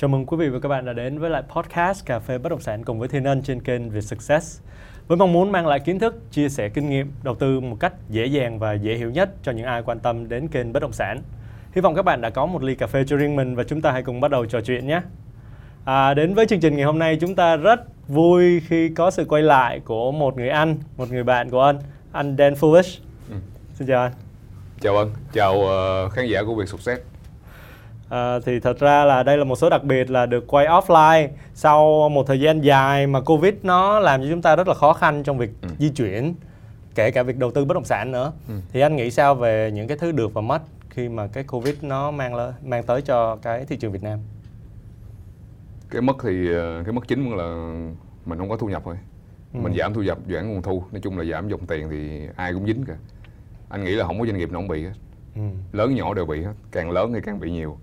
Chào mừng quý vị và các bạn đã đến với lại podcast Cà phê Bất động sản cùng với Thiên Ân trên kênh Việt Success. Với mong muốn mang lại kiến thức, chia sẻ kinh nghiệm, đầu tư một cách dễ dàng và dễ hiểu nhất cho những ai quan tâm đến kênh bất động sản. Hy vọng các bạn đã có một ly cà phê cho riêng mình và chúng ta hãy cùng bắt đầu trò chuyện nhé. À, đến với chương trình ngày hôm nay chúng ta rất vui khi có sự quay lại của một người anh, một người bạn của anh, anh Dan Foolish. Ừ. Xin chào anh. Chào anh, chào uh, khán giả của Việt Success. À, thì thật ra là đây là một số đặc biệt là được quay offline sau một thời gian dài mà Covid nó làm cho chúng ta rất là khó khăn trong việc ừ. di chuyển kể cả việc đầu tư bất động sản nữa. Ừ. Thì anh nghĩ sao về những cái thứ được và mất khi mà cái Covid nó mang lên mang tới cho cái thị trường Việt Nam? Cái mất thì ờ, cái mất chính là mình không có thu nhập thôi. Ừ. Mình giảm thu nhập, giảm nguồn thu, nói chung là giảm dòng tiền thì ai cũng dính cả. Anh nghĩ là không có doanh nghiệp nào không bị hết. Ừ. Lớn nhỏ đều bị hết, càng lớn thì càng bị nhiều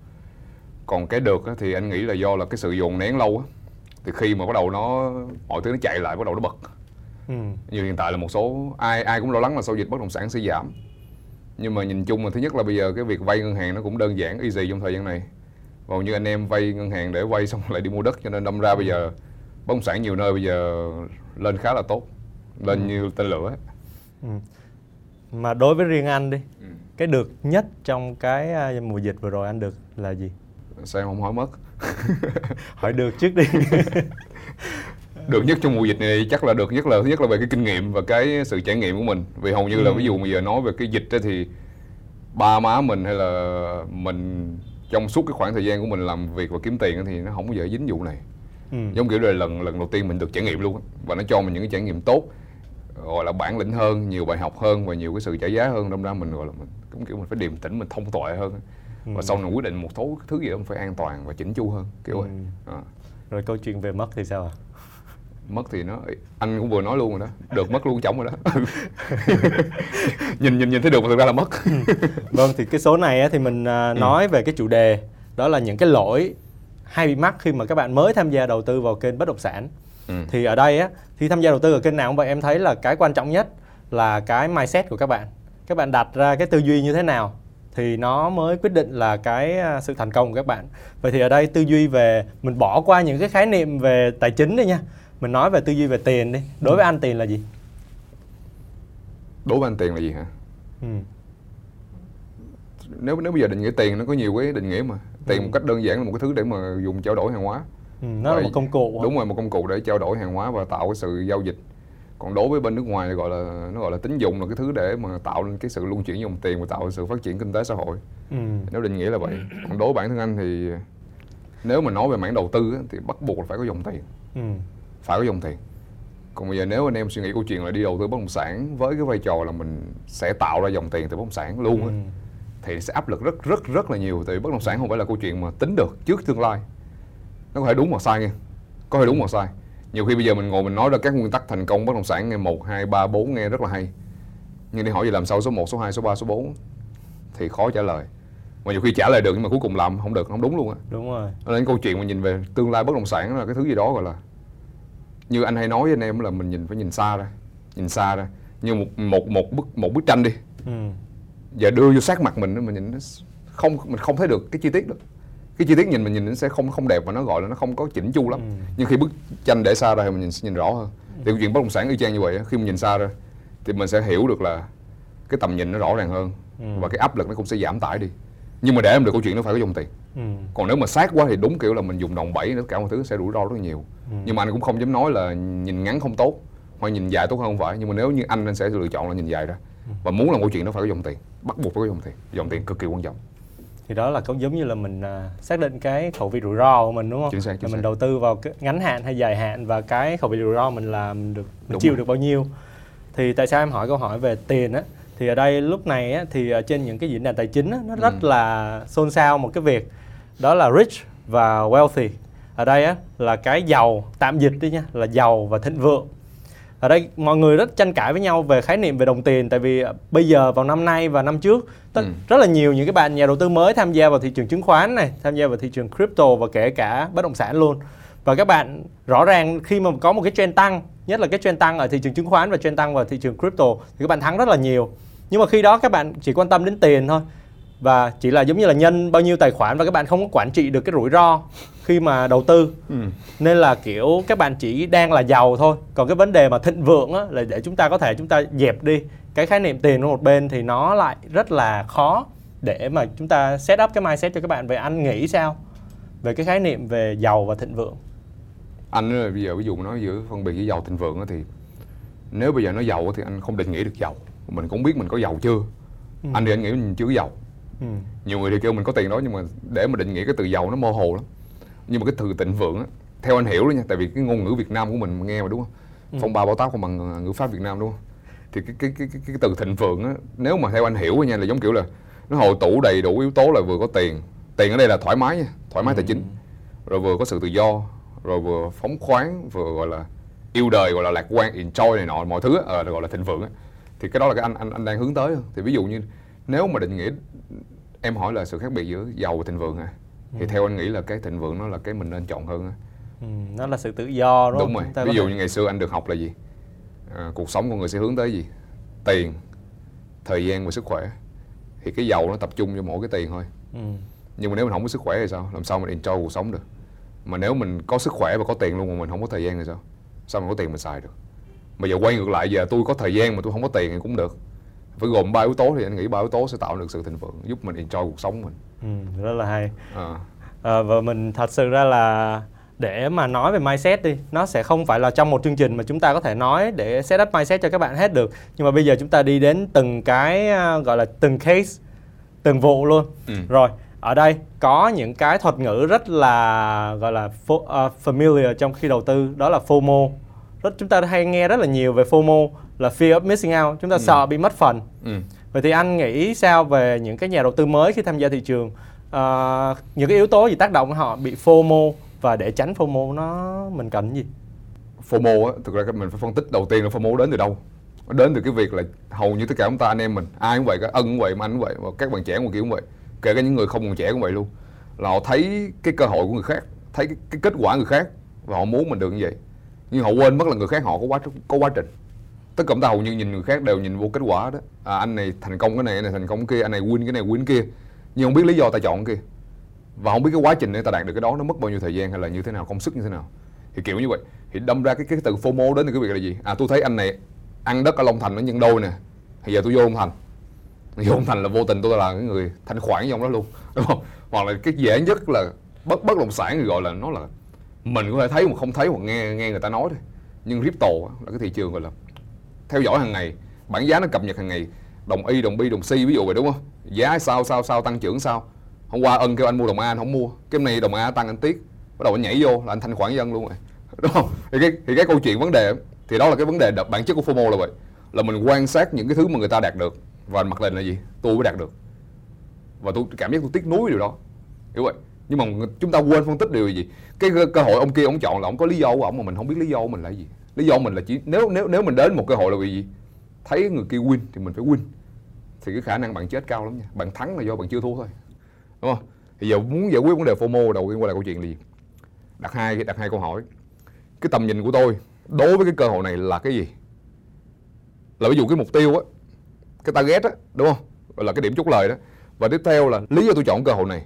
còn cái được thì anh nghĩ là do là cái sự dồn nén lâu á thì khi mà bắt đầu nó mọi thứ nó chạy lại bắt đầu nó bật ừ. như hiện tại là một số ai ai cũng lo lắng là sau dịch bất động sản sẽ giảm nhưng mà nhìn chung là thứ nhất là bây giờ cái việc vay ngân hàng nó cũng đơn giản easy trong thời gian này và như anh em vay ngân hàng để vay xong lại đi mua đất cho nên đâm ra bây giờ bất động sản nhiều nơi bây giờ lên khá là tốt lên ừ. như tên lửa. Ừ. mà đối với riêng anh đi ừ. cái được nhất trong cái à, mùa dịch vừa rồi anh được là gì sao em không hỏi mất hỏi được trước đi được nhất trong mùa dịch này chắc là được nhất là thứ nhất là về cái kinh nghiệm và cái sự trải nghiệm của mình vì hầu như là ừ. ví dụ bây giờ nói về cái dịch đó thì ba má mình hay là mình trong suốt cái khoảng thời gian của mình làm việc và kiếm tiền thì nó không bao giờ dính vụ này ừ. giống kiểu là lần lần đầu tiên mình được trải nghiệm luôn và nó cho mình những cái trải nghiệm tốt gọi là bản lĩnh hơn nhiều bài học hơn và nhiều cái sự trả giá hơn đâm ra mình gọi là mình cũng kiểu mình phải điềm tĩnh mình thông tuệ hơn. Và sau này quyết định một số thứ gì đó phải an toàn và chỉnh chu hơn kiểu ừ. vậy à. rồi câu chuyện về mất thì sao ạ à? mất thì nó anh cũng vừa nói luôn rồi đó được mất luôn chồng rồi đó nhìn nhìn nhìn thấy được mà thực ra là mất vâng thì cái số này thì mình à, ừ. nói về cái chủ đề đó là những cái lỗi hay bị mắc khi mà các bạn mới tham gia đầu tư vào kênh bất động sản ừ. thì ở đây á khi tham gia đầu tư ở kênh nào cũng vậy em thấy là cái quan trọng nhất là cái mindset của các bạn các bạn đặt ra cái tư duy như thế nào thì nó mới quyết định là cái à, sự thành công của các bạn. Vậy thì ở đây tư duy về mình bỏ qua những cái khái niệm về tài chính đi nha. Mình nói về tư duy về tiền đi. Đối với ừ. anh tiền là gì? Đối với anh tiền là gì hả? Ừ. nếu nếu bây giờ định nghĩa tiền nó có nhiều cái định nghĩa mà. Tiền ừ. một cách đơn giản là một cái thứ để mà dùng trao đổi hàng hóa. Ừ, nó là một công cụ đúng rồi một công cụ để trao đổi hàng hóa và tạo cái sự giao dịch còn đối với bên nước ngoài gọi là nó gọi là tín dụng là cái thứ để mà tạo nên cái sự luân chuyển dòng tiền và tạo sự phát triển kinh tế xã hội. Ừ. nếu định nghĩa là vậy. Còn đối với bản thân anh thì nếu mà nói về mảng đầu tư thì bắt buộc là phải có dòng tiền. Ừ. phải có dòng tiền. Còn bây giờ nếu anh em suy nghĩ câu chuyện là đi đầu tư bất động sản với cái vai trò là mình sẽ tạo ra dòng tiền từ bất động sản luôn ừ. thì sẽ áp lực rất rất rất là nhiều tại vì bất động sản. Không phải là câu chuyện mà tính được trước tương lai. Nó có thể đúng hoặc sai nha có thể đúng hoặc sai nhiều khi bây giờ mình ngồi mình nói ra các nguyên tắc thành công bất động sản nghe một hai ba bốn nghe rất là hay. Nhưng đi hỏi gì làm sao số 1, số 2, số 3, số 4 thì khó trả lời. Mà nhiều khi trả lời được nhưng mà cuối cùng làm không được không đúng luôn á. Đúng rồi. Nên câu chuyện mà nhìn về tương lai bất động sản là cái thứ gì đó gọi là như anh hay nói với anh em là mình nhìn phải nhìn xa ra nhìn xa ra. Như một một một bức một bức tranh đi. Ừ. giờ đưa vô sát mặt mình mình nhìn không mình không thấy được cái chi tiết được cái chi tiết nhìn mình nhìn nó sẽ không không đẹp và nó gọi là nó không có chỉnh chu lắm ừ. nhưng khi bức tranh để xa ra thì mình nhìn nhìn rõ hơn thì câu chuyện bất động sản y chang như vậy khi mình nhìn xa ra thì mình sẽ hiểu được là cái tầm nhìn nó rõ ràng hơn ừ. và cái áp lực nó cũng sẽ giảm tải đi nhưng mà để em được câu chuyện nó phải có dòng tiền ừ. còn nếu mà sát quá thì đúng kiểu là mình dùng đòn bẩy tất cả mọi thứ sẽ rủi ro rất là nhiều ừ. nhưng mà anh cũng không dám nói là nhìn ngắn không tốt hoặc nhìn dài tốt hơn không phải nhưng mà nếu như anh anh sẽ lựa chọn là nhìn dài ra ừ. và muốn làm câu chuyện nó phải có dòng tiền bắt buộc phải có dòng tiền dòng tiền cực kỳ quan trọng thì đó là cũng giống như là mình uh, xác định cái khẩu vị rủi ro của mình đúng không? Chính xác, chính mình đầu tư vào cái ngắn hạn hay dài hạn và cái khẩu vị rủi ro mình làm được mình chịu rồi. được bao nhiêu. Thì tại sao em hỏi câu hỏi về tiền á? Thì ở đây lúc này á, thì ở trên những cái diễn đàn tài chính á, nó rất ừ. là xôn xao một cái việc đó là rich và wealthy. Ở đây á là cái giàu tạm dịch đi nha, là giàu và thịnh vượng ở đây mọi người rất tranh cãi với nhau về khái niệm về đồng tiền tại vì bây giờ vào năm nay và năm trước ừ. rất là nhiều những cái bạn nhà đầu tư mới tham gia vào thị trường chứng khoán này tham gia vào thị trường crypto và kể cả bất động sản luôn. Và các bạn rõ ràng khi mà có một cái trend tăng nhất là cái trend tăng ở thị trường chứng khoán và trend tăng vào thị trường crypto thì các bạn thắng rất là nhiều. Nhưng mà khi đó các bạn chỉ quan tâm đến tiền thôi và chỉ là giống như là nhân bao nhiêu tài khoản và các bạn không có quản trị được cái rủi ro khi mà đầu tư. Ừ. nên là kiểu các bạn chỉ đang là giàu thôi. Còn cái vấn đề mà thịnh vượng á, là để chúng ta có thể chúng ta dẹp đi cái khái niệm tiền ở một bên thì nó lại rất là khó để mà chúng ta set up cái mindset cho các bạn. Về anh nghĩ sao về cái khái niệm về giàu và thịnh vượng? Anh bây giờ ví dụ nói giữa phân biệt với giàu thịnh vượng thì nếu bây giờ nó giàu thì anh không định nghĩa được giàu. Mình cũng biết mình có giàu chưa. Ừ. anh thì anh nghĩ mình chưa giàu ừ. nhiều người thì kêu mình có tiền đó nhưng mà để mà định nghĩa cái từ giàu nó mơ hồ lắm. Nhưng mà cái từ thịnh vượng á theo anh hiểu đó nha tại vì cái ngôn ngữ Việt Nam của mình nghe mà đúng không? Ừ. phong ba bao táp không bằng ngữ pháp Việt Nam đúng không? Thì cái cái cái cái, cái từ thịnh vượng á nếu mà theo anh hiểu nha là giống kiểu là nó hội tụ đầy đủ yếu tố là vừa có tiền. Tiền ở đây là thoải mái nha thoải mái ừ. tài chính. Rồi vừa có sự tự do rồi vừa phóng khoáng vừa gọi là yêu đời gọi là lạc quan enjoy này nọ mọi thứ ờ gọi là thịnh vượng á. Thì cái đó là cái anh anh anh đang hướng tới. Thì ví dụ như nếu mà định nghĩa em hỏi là sự khác biệt giữa giàu và thịnh vượng hả? Thì ừ. theo anh nghĩ là cái thịnh vượng nó là cái mình nên chọn hơn á. Ừ, nó là sự tự do đúng, đúng rồi. Ví dụ thể... như ngày xưa anh được học là gì? À, cuộc sống của người sẽ hướng tới gì? Tiền thời gian và sức khỏe. Thì cái giàu nó tập trung cho mỗi cái tiền thôi. Ừ. nhưng mà nếu mình không có sức khỏe thì sao? Làm sao mình enjoy cuộc sống được? Mà nếu mình có sức khỏe và có tiền luôn mà mình không có thời gian thì sao? Sao mình có tiền mình xài được? Mà giờ quay ngược lại giờ tôi có thời gian mà tôi không có tiền thì cũng được phải gồm ba yếu tố thì anh nghĩ ba yếu tố sẽ tạo được sự thịnh vượng giúp mình enjoy cuộc sống mình. Ừ, rất là hay. À. À, và mình thật sự ra là để mà nói về mindset đi nó sẽ không phải là trong một chương trình mà chúng ta có thể nói để set up mindset cho các bạn hết được. Nhưng mà bây giờ chúng ta đi đến từng cái uh, gọi là từng case từng vụ luôn. Ừ. rồi ở đây có những cái thuật ngữ rất là gọi là uh, familiar trong khi đầu tư đó là FOMO rất chúng ta hay nghe rất là nhiều về FOMO là fear of missing out. Chúng ta ừ. sợ bị mất phần. Ừ. vậy thì anh nghĩ sao về những cái nhà đầu tư mới khi tham gia thị trường? Uh, những cái yếu tố gì tác động họ bị FOMO và để tránh FOMO nó mình cần gì? FOMO á thực ra mình phải phân tích đầu tiên là FOMO đến từ đâu? Đến từ cái việc là hầu như tất cả chúng ta anh em mình ai cũng vậy cả ân cũng vậy mà anh cũng vậy và các bạn trẻ ngoài kia cũng vậy kể cả những người không còn trẻ cũng vậy luôn. Là họ thấy cái cơ hội của người khác thấy cái, cái kết quả người khác và họ muốn mình được như vậy nhưng họ quên mất là người khác họ có quá có quá trình. Tất cả chúng ta hầu như nhìn người khác đều nhìn vô kết quả đó. À, anh này thành công cái này anh này thành công cái kia anh này win cái này win cái kia. Nhưng không biết lý do ta chọn cái kia. Và không biết cái quá trình để ta đạt được cái đó nó mất bao nhiêu thời gian hay là như thế nào công sức như thế nào. Thì kiểu như vậy. Thì đâm ra cái cái từ FOMO đến từ cái việc là gì? À tôi thấy anh này ăn đất ở Long Thành nó nhân đôi nè. Thì giờ tôi vô Long Thành. Vô Long Thành là vô tình tôi là cái người thanh khoản trong đó luôn đúng không? Hoặc là cái dễ nhất là bất bất động sản người gọi là nó là mình có thể thấy mà không thấy hoặc nghe nghe người ta nói thôi. Nhưng crypto là cái thị trường gọi là theo dõi hàng ngày. Bản giá nó cập nhật hàng ngày. Đồng y, đồng bi, đồng si ví dụ vậy đúng không? Giá sao sao sao, tăng trưởng sao? Hôm qua ân kêu anh mua đồng a, anh không mua. Cái này đồng a tăng anh tiếc. Bắt đầu anh nhảy vô là anh thanh khoản dân luôn rồi. Đúng không? Thì cái thì cái câu chuyện vấn đề thì đó là cái vấn đề bản chất của FOMO là vậy. Là mình quan sát những cái thứ mà người ta đạt được. Và mặc lệnh là gì? Tôi mới đạt được. Và tôi cảm giác tôi tiếc nuối điều đó. Hiểu vậy? Nhưng mà chúng ta quên phân tích điều gì? Cái cơ hội ông kia ông chọn là ông có lý do của ông mà mình không biết lý do của mình là gì. Lý do của mình là chỉ, nếu nếu nếu mình đến một cơ hội là vì gì? Thấy người kia win thì mình phải win. Thì cái khả năng bạn chết cao lắm nha. Bạn thắng là do bạn chưa thua thôi. Đúng không? Thì giờ muốn giải quyết vấn đề FOMO đầu tiên qua là câu chuyện là gì? Đặt hai đặt hai câu hỏi. Cái tầm nhìn của tôi đối với cái cơ hội này là cái gì? Là ví dụ cái mục tiêu á, cái target á, đúng không? Gọi là cái điểm chốt lời đó. Và tiếp theo là lý do tôi chọn cơ hội này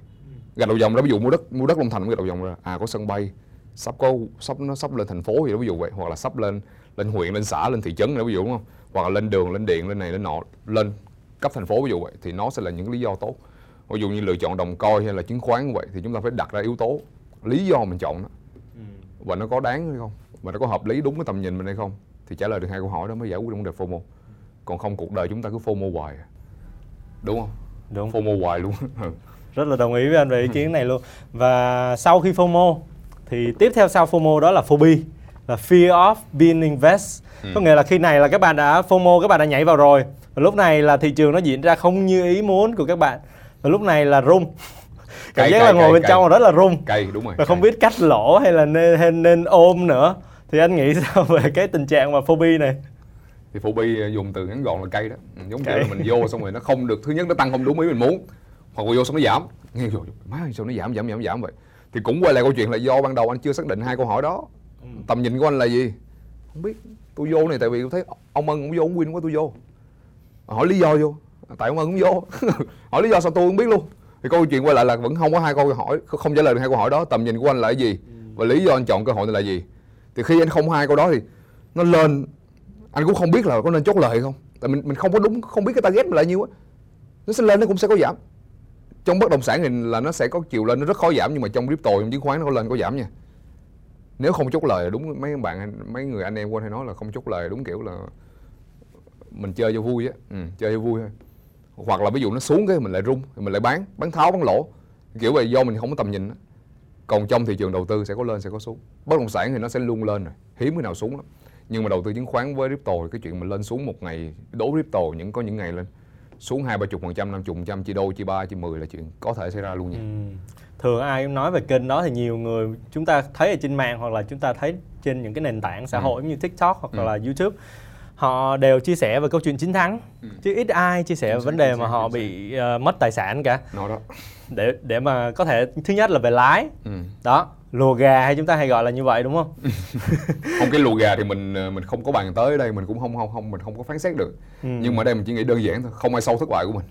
gạch đầu dòng đó ví dụ mua đất mua đất long thành gạch đầu dòng ra. À có sân bay. Sắp có sắp nó sắp lên thành phố gì đó ví dụ vậy. Hoặc là sắp lên lên huyện lên xã lên thị trấn nữa ví dụ đúng không? Hoặc là lên đường lên điện lên này lên nọ lên cấp thành phố ví dụ vậy. Thì nó sẽ là những lý do tốt. Ví dụ như lựa chọn đồng coi hay là chứng khoán như vậy thì chúng ta phải đặt ra yếu tố lý do mình chọn nó. Ừ. và nó có đáng hay không? Và nó có hợp lý đúng cái tầm nhìn mình hay không? Thì trả lời được hai câu hỏi đó mới giải quyết được vấn đề FOMO. Còn không cuộc đời chúng ta cứ FOMO hoài à. đúng không? Đúng. FOMO hoài luôn rất là đồng ý với anh về ý kiến này luôn. Và sau khi FOMO thì tiếp theo sau FOMO đó là phobia là fear of being invest. Ừ. có nghĩa là khi này là các bạn đã FOMO các bạn đã nhảy vào rồi. Và lúc này là thị trường nó diễn ra không như ý muốn của các bạn. Và lúc này là rung. Cảm giác là ngồi cay, bên cay. trong rất là rung. Cay đúng rồi và không biết cách lỗ hay là nên hay nên ôm nữa. Thì anh nghĩ sao về cái tình trạng mà phobia này? Thì phobia dùng từ ngắn gọn là cây đó. Giống kiểu là mình vô xong rồi nó không được thứ nhất nó tăng không đúng ý mình muốn hoặc vô xong nó giảm. Nghe rồi má sao nó giảm giảm giảm giảm vậy? Thì cũng quay lại câu chuyện là do ban đầu anh chưa xác định hai câu hỏi đó. Ừ. tầm nhìn của anh là gì? Không biết. Tôi vô này tại vì tôi thấy ông ân ông vô ông win quá tôi vô. Hỏi lý do vô. Tại ông ân cũng vô. Hỏi lý do sao tôi không biết luôn. Thì câu chuyện quay lại là vẫn không có hai câu hỏi không trả lời được hai câu hỏi đó. Tầm nhìn của anh là cái gì? Và lý do anh chọn cơ hội này là gì? Thì khi anh không hai câu đó thì nó lên. Anh cũng không biết là có nên chốt lời không. Tại mình mình không có đúng không biết cái target mình là nhiêu á. Nó sẽ lên nó cũng sẽ có giảm trong bất động sản thì là nó sẽ có chiều lên nó rất khó giảm nhưng mà trong crypto trong chứng khoán nó có lên có giảm nha. Nếu không chốt lời đúng mấy bạn mấy người anh em quên hay nói là không chốt lời đúng kiểu là mình chơi cho vui á. Ừ, chơi cho vui thôi. Hoặc là ví dụ nó xuống cái mình lại rung thì mình lại bán bán tháo bán lỗ. Kiểu vậy do mình không có tầm nhìn đó. còn trong thị trường đầu tư sẽ có lên sẽ có xuống. Bất động sản thì nó sẽ luôn lên rồi hiếm cái nào xuống lắm. Nhưng mà đầu tư chứng khoán với crypto thì cái chuyện mình lên xuống một ngày đổ crypto những có những ngày lên xuống hai ba chục phần trăm năm chục phần trăm chia đôi chia ba chia mười là chuyện có thể xảy ra luôn nha ừ. thường ai nói về kênh đó thì nhiều người chúng ta thấy ở trên mạng hoặc là chúng ta thấy trên những cái nền tảng xã ừ. hội như tiktok hoặc ừ. là youtube họ đều chia sẻ về câu chuyện chiến thắng ừ. chứ ít ai chia sẻ về vấn đề mà họ bị uh, mất tài sản cả nó đó để để mà có thể thứ nhất là về lái ừ. đó lùa gà hay chúng ta hay gọi là như vậy đúng không? Không cái lùa gà thì mình ờ, mình không có bàn tới đây mình cũng không không không mình không có phán xét được. Ừ. nhưng mà ở đây mình chỉ nghĩ đơn giản thôi không ai sâu thất bại của mình.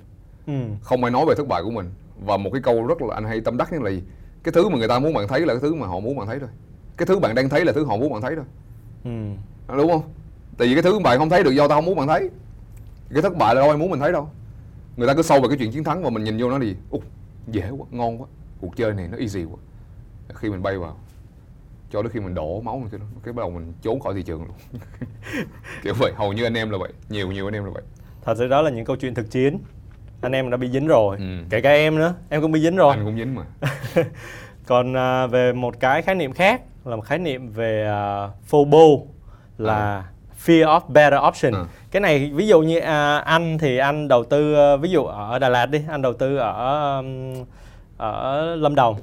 Ừ. không ai nói về thất bại của mình. Và một cái câu rất là anh hay tâm đắc là gì? Cái thứ mà người ta muốn bạn thấy là cái thứ mà họ muốn bạn thấy thôi. Cái thứ bạn đang thấy là thứ họ muốn bạn thấy thôi. Ừ. đúng không? Tại vì cái thứ bạn không thấy được do tao không muốn bạn thấy. Cái thất bại là đâu ai muốn mình thấy đâu. Người ta cứ sâu về cái chuyện chiến thắng và mình nhìn vô nó thì út dễ quá ngon quá. Cuộc chơi này nó easy quá khi mình bay vào cho đến khi mình đổ máu cái cái bắt đầu mình trốn khỏi thị trường luôn. Kiểu vậy hầu như anh em là vậy nhiều nhiều anh em là vậy. Thật sự đó là những câu chuyện thực chiến. Anh em đã bị dính rồi ừ. kể cả em nữa em cũng bị dính rồi. Anh cũng dính mà. Còn à, về một cái khái niệm khác là một khái niệm về uh, FOBO là à. fear of better option. À. cái này ví dụ như uh, anh thì anh đầu tư uh, ví dụ ở Đà Lạt đi anh đầu tư ở ở Lâm Đồng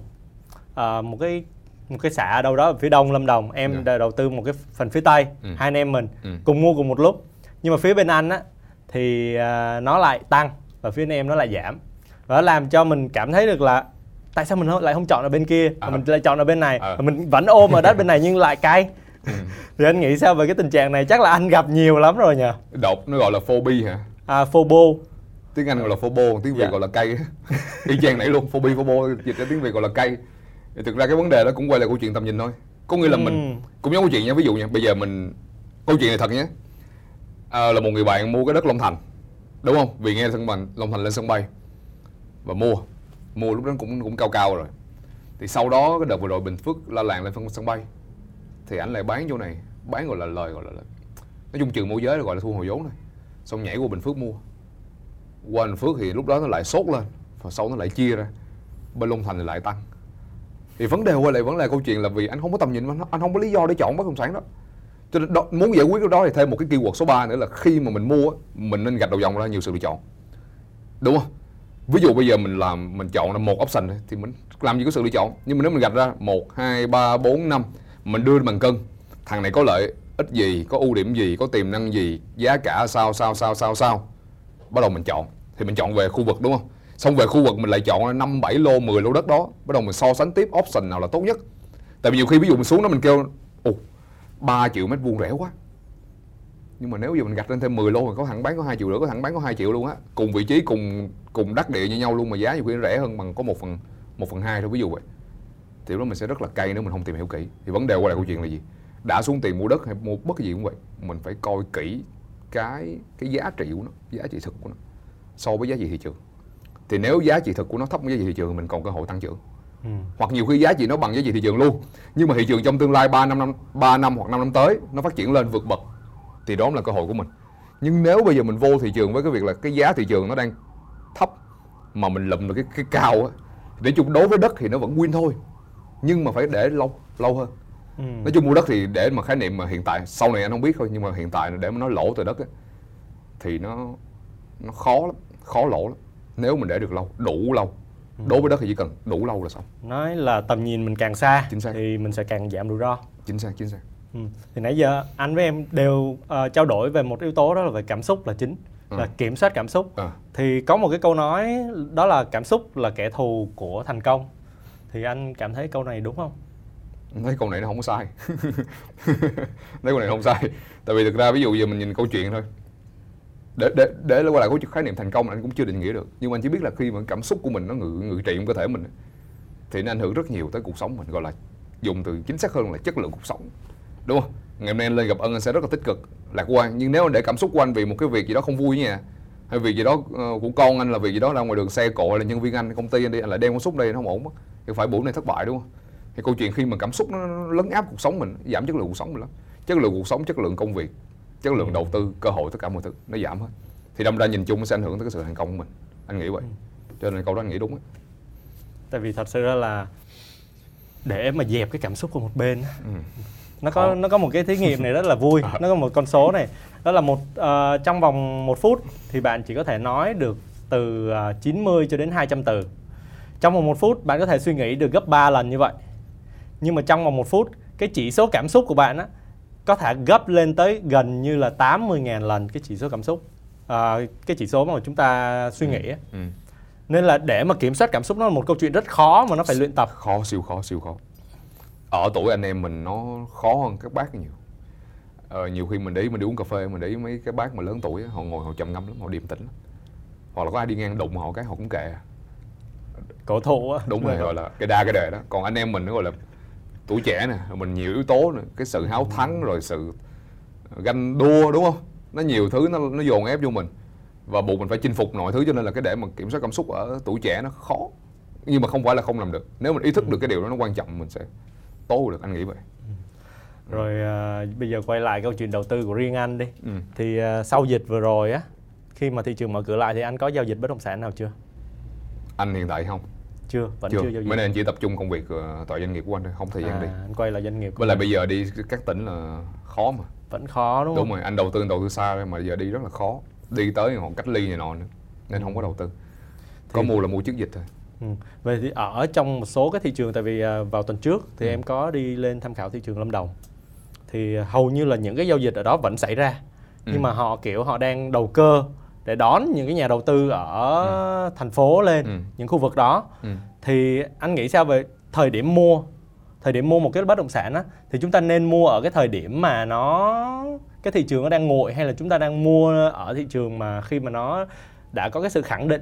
uh, một cái một cái xã đâu đó ở phía đông lâm đồng em yeah. Dạ. đầu tư một cái phần phía tây ừ. hai anh em mình ừ. cùng mua cùng một lúc nhưng mà phía bên anh á thì uh, nó lại tăng và phía bên em nó lại giảm và nó làm cho mình cảm thấy được là tại sao mình lại không chọn ở bên kia à. mình lại chọn ở bên này à. mình vẫn ôm ở đất bên này nhưng lại cay ừ. thì anh nghĩ sao về cái tình trạng này chắc là anh gặp nhiều lắm rồi nhỉ đọc nó gọi là phobia hả à phobo tiếng anh gọi là phobo tiếng việt. Dạ. gọi là cay y chang nãy luôn phobia phobo dịch ra tiếng việt gọi là cay thì thực ra cái vấn đề đó cũng quay lại câu chuyện tầm nhìn thôi. Có nghĩa là ừ. mình cũng giống câu chuyện nha. Ví dụ nha bây giờ mình câu chuyện này thật nhé. À, là một người bạn mua cái đất Long Thành đúng không? Vì nghe sân bay Long Thành lên sân bay và mua. Mua lúc đó cũng cũng cao cao rồi. Thì sau đó cái đợt vừa rồi Bình Phước la làng lên phân sân bay thì anh lại bán chỗ này. Bán gọi là lời gọi là lời. Nói chung trường môi giới gọi là thu hồi vốn này xong nhảy qua Bình Phước mua. Qua Bình Phước thì lúc đó nó lại sốt lên và sau nó lại chia ra. Bên Long Thành thì lại tăng thì vấn đề quay lại vẫn là câu chuyện là vì anh không có tầm nhìn anh, anh không có lý do để chọn bất động sản đó. Cho nên đó, muốn giải quyết cái đó thì thêm một cái keyword số 3 nữa là khi mà mình mua mình nên gạch đầu dòng ra nhiều sự lựa chọn. Đúng không? Ví dụ bây giờ mình làm mình chọn là một option thì mình làm gì có sự lựa chọn. Nhưng mà nếu mình gạch ra một hai ba bốn năm mình đưa bằng cân thằng này có lợi ít gì có ưu điểm gì có tiềm năng gì giá cả sao sao sao sao sao bắt đầu mình chọn. Thì mình chọn về khu vực đúng không? Xong về khu vực mình lại chọn năm, bảy lô 10 lô đất đó. Bắt đầu mình so sánh tiếp option nào là tốt nhất. Tại vì nhiều khi ví dụ mình xuống đó mình kêu, ồ 3 triệu mét vuông rẻ quá. Nhưng mà nếu giờ mình gạch lên thêm 10 lô thì có thằng bán có 2 triệu nữa có thằng bán có 2 triệu luôn á. Cùng vị trí, cùng cùng đắc địa như nhau luôn mà giá nhiều khi nó rẻ hơn bằng có một phần một phần hai thôi, ví dụ vậy. Thì đó mình sẽ rất là cay nếu mình không tìm hiểu kỹ. Thì vấn đề qua lại câu chuyện là gì? Đã xuống tiền mua đất hay mua bất cứ gì cũng vậy, mình phải coi kỹ cái cái giá trị của nó, giá trị thực của nó so với giá trị thị trường thì nếu giá trị thực của nó thấp hơn giá trị thị trường mình còn cơ hội tăng trưởng. Ừ. hoặc nhiều khi giá trị nó bằng giá trị thị trường luôn. Nhưng mà thị trường trong tương lai 3 năm năm 3 năm hoặc 5 năm tới nó phát triển lên vượt bậc thì đó là cơ hội của mình. Nhưng nếu bây giờ mình vô thị trường với cái việc là cái giá thị trường nó đang thấp mà mình lụm được cái cái cao á để chung đối với đất thì nó vẫn win thôi. Nhưng mà phải để lâu lâu hơn. Ừ. nói chung mua đất thì để mà khái niệm mà hiện tại sau này anh không biết thôi nhưng mà hiện tại để mà nói lỗ từ đất á, thì nó nó khó lắm khó lỗ lắm nếu mình để được lâu đủ lâu ừ. đối với đất thì chỉ cần đủ lâu là xong nói là tầm nhìn mình càng xa chính xác. thì mình sẽ càng giảm rủi ro chính xác chính xác ừ. thì nãy giờ anh với em đều uh, trao đổi về một yếu tố đó là về cảm xúc là chính à. là kiểm soát cảm xúc à. thì có một cái câu nói đó là cảm xúc là kẻ thù của thành công thì anh cảm thấy câu này đúng không thấy câu này nó không có sai thấy câu này không sai tại vì thực ra ví dụ giờ mình nhìn câu chuyện thôi để để để quay lại cái khái niệm thành công anh cũng chưa định nghĩa được. Nhưng mà anh chỉ biết là khi mà cảm xúc của mình nó ngự ngự trị trong cơ thể mình thì nó ảnh hưởng rất nhiều tới cuộc sống mình gọi là dùng từ chính xác hơn là chất lượng cuộc sống. Đúng không? Ngày hôm nay anh lên gặp ân anh sẽ rất là tích cực lạc quan. Nhưng nếu anh để cảm xúc của anh vì một cái việc gì đó không vui nha hay việc gì đó ờ, của con anh là việc gì đó ra ngoài đường xe cộ là nhân viên anh công ty anh đi anh lại đem cảm xúc đây nó không ổn mất. Thì phải buổi này thất bại đúng không? Thì câu chuyện khi mà cảm xúc nó, nó lấn áp cuộc sống mình giảm chất lượng cuộc sống mình lắm. Chất lượng cuộc sống chất lượng công việc chất lượng đầu tư cơ hội tất cả mọi thứ nó giảm hết. Thì đâm ra nhìn chung nó sẽ ảnh hưởng tới cái sự thành công của mình. Anh nghĩ vậy. Cho nên câu đó anh nghĩ đúng ấy. tại vì thật sự ra là để mà dẹp cái cảm xúc của một bên ừ. nó có nó có một cái thí nghiệm này rất là vui. Nó có một con số này. Đó là một uh, trong vòng một phút thì bạn chỉ có thể nói được từ uh, ờ, 90 cho đến 200 từ. Trong vòng một phút bạn có thể suy nghĩ được gấp 3 lần như vậy. Nhưng mà trong vòng một phút cái chỉ số cảm xúc của bạn á có thể gấp lên tới gần như là 80.000 lần cái chỉ số cảm xúc. À, cái chỉ số mà chúng ta suy nghĩ ừ. Ừ. nên là để mà kiểm soát cảm xúc nó là một câu chuyện rất khó mà nó phải luyện tập. Khó siêu khó siêu khó. Ở tuổi anh em mình nó khó hơn các bác nhiều. Ờ, nhiều khi mình để mình đi uống cà phê mình để mấy cái bác mà lớn tuổi họ ngồi họ trầm ngâm lắm họ điềm tĩnh lắm. Hoặc là có ai đi ngang đụng họ cái họ cũng kệ. Cổ thụ á. Đúng rồi gọi là cái đa cái đề đó. Còn anh em mình nó gọi là tuổi trẻ nè mình nhiều yếu tố nữa cái sự háo thắng rồi sự ganh đua đúng không? Nó nhiều thứ nó nó dồn ép vô mình và buộc mình phải chinh phục mọi thứ cho nên là cái để mà kiểm soát cảm xúc ở tuổi trẻ nó khó. Nhưng mà không phải là không làm được. Nếu mình ý thức được cái điều đó nó quan trọng mình sẽ tốt được anh nghĩ vậy. Rồi à, bây giờ quay lại câu chuyện đầu tư của riêng anh đi. Ừ. thì à, sau dịch vừa rồi á khi mà thị trường mở cửa lại thì anh có giao dịch bất động sản nào chưa? Anh hiện tại không chưa vẫn chưa, chưa giao mấy nay anh chỉ tập trung công việc uh, tại doanh nghiệp của anh thôi không thời gian à, đi. anh quay lại doanh nghiệp với lại bây giờ đi các tỉnh là khó mà. Vẫn khó đúng không? đúng rồi anh đầu tư đầu tư xa mà giờ đi rất là khó. Đi tới họ cách ly này nọ nữa nên không có đầu tư. Có thì... mua là mua trước dịch thôi. Ừ. Vậy thì ở trong một số cái thị trường tại vì uh, vào tuần trước thì ừ. em có đi lên tham khảo thị trường Lâm Đồng. Thì hầu như là những cái giao dịch ở đó vẫn xảy ra. Ừ. nhưng mà họ kiểu họ đang đầu cơ để đón những cái nhà đầu tư ở ừ. thành phố lên ừ. những khu vực đó ừ. thì anh nghĩ sao về thời điểm mua thời điểm mua một cái bất động sản á thì chúng ta nên mua ở cái thời điểm mà nó cái thị trường nó đang nguội hay là chúng ta đang mua ở thị trường mà khi mà nó đã có cái sự khẳng định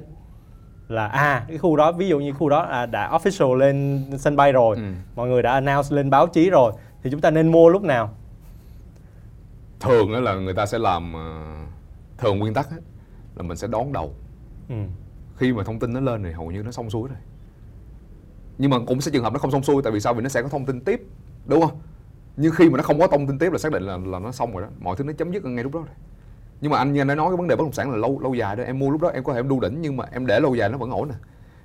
là à cái khu đó ví dụ như khu đó là đã official lên sân bay rồi ừ. mọi người đã announce lên báo chí rồi thì chúng ta nên mua lúc nào thường là người ta sẽ làm ờ, thường nguyên tắc là mình sẽ đón đầu. Ừ. khi mà thông tin nó lên thì hầu như nó xong xuôi rồi. Nhưng mà cũng sẽ trường hợp nó không xong xuôi tại vì sao? Vì nó sẽ có thông tin tiếp đúng không? Nhưng khi mà nó không có thông tin tiếp là xác định là là nó xong rồi đó. Mọi thứ nó chấm dứt ngay lúc đó rồi. Nhưng mà anh đã nói cái vấn đề bất động sản là lâu lâu dài đó. Em mua lúc đó em có thể em đu đỉnh nhưng mà em để lâu dài nó vẫn ổn nè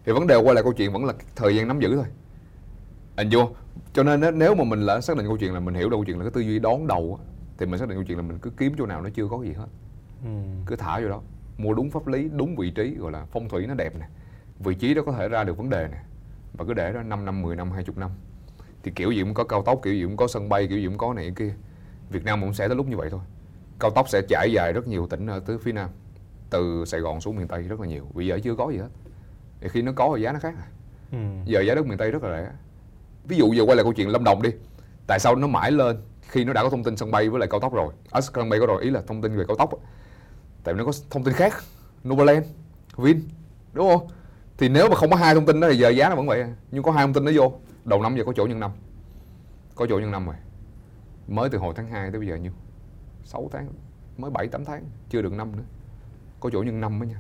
thì vấn đề quay lại câu chuyện vẫn là thời gian nắm giữ thôi. Anh vô. Cho nên nếu mà mình là xác định câu chuyện là mình hiểu được câu chuyện là cái tư duy đón đầu thì mình xác định câu chuyện là mình cứ kiếm chỗ nào nó chưa có gì hết. Ừ. cứ thả vô đó mua đúng pháp lý đúng vị trí gọi là phong thủy nó đẹp nè. Vị trí đó có thể ra được vấn đề nè. Và cứ để đó 5 năm 10 năm 20 năm. Thì kiểu gì cũng có cao tốc kiểu gì cũng có sân bay kiểu gì cũng có này kia. Việt Nam cũng sẽ tới lúc như vậy thôi. Cao tốc sẽ trải dài rất nhiều tỉnh ở tới phía nam từ Sài Gòn xuống miền Tây rất là nhiều. Vì giờ chưa có gì hết. Thì khi nó có thì giá nó khác à. Ừ. giờ giá đất miền Tây rất là rẻ. Ví dụ giờ quay lại câu chuyện Lâm Đồng đi. Tại sao nó mãi lên khi nó đã có thông tin sân bay với lại cao tốc rồi? À, sân bay có rồi ý là thông tin về cao tốc tại vì nó có thông tin khác. Novaland Vin đúng không? Thì nếu mà không có hai thông tin đó thì giờ giá nó vẫn vậy. Nhưng có hai thông tin nó vô. Đầu năm giờ có chỗ nhân năm. Có chỗ nhân năm rồi. Mới từ hồi tháng 2 tới bây giờ nhiêu? 6 tháng. Mới 7 8 tháng. Chưa được năm nữa. Có chỗ nhân năm mới nha.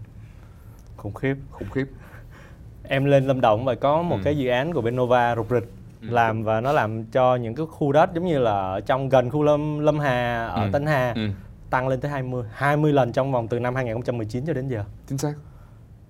Khủng khiếp. Khủng khiếp. Em lên Lâm Đồng và có một ừ. cái dự án của bên Nova rục rịch. Ừ. làm và nó làm cho những cái khu đất giống như là ở trong gần khu Lâm Lâm Hà ở ừ. Tân Hà. Ừ. tăng lên tới 20 20 lần trong vòng từ năm 2019 cho đến giờ. Chính xác.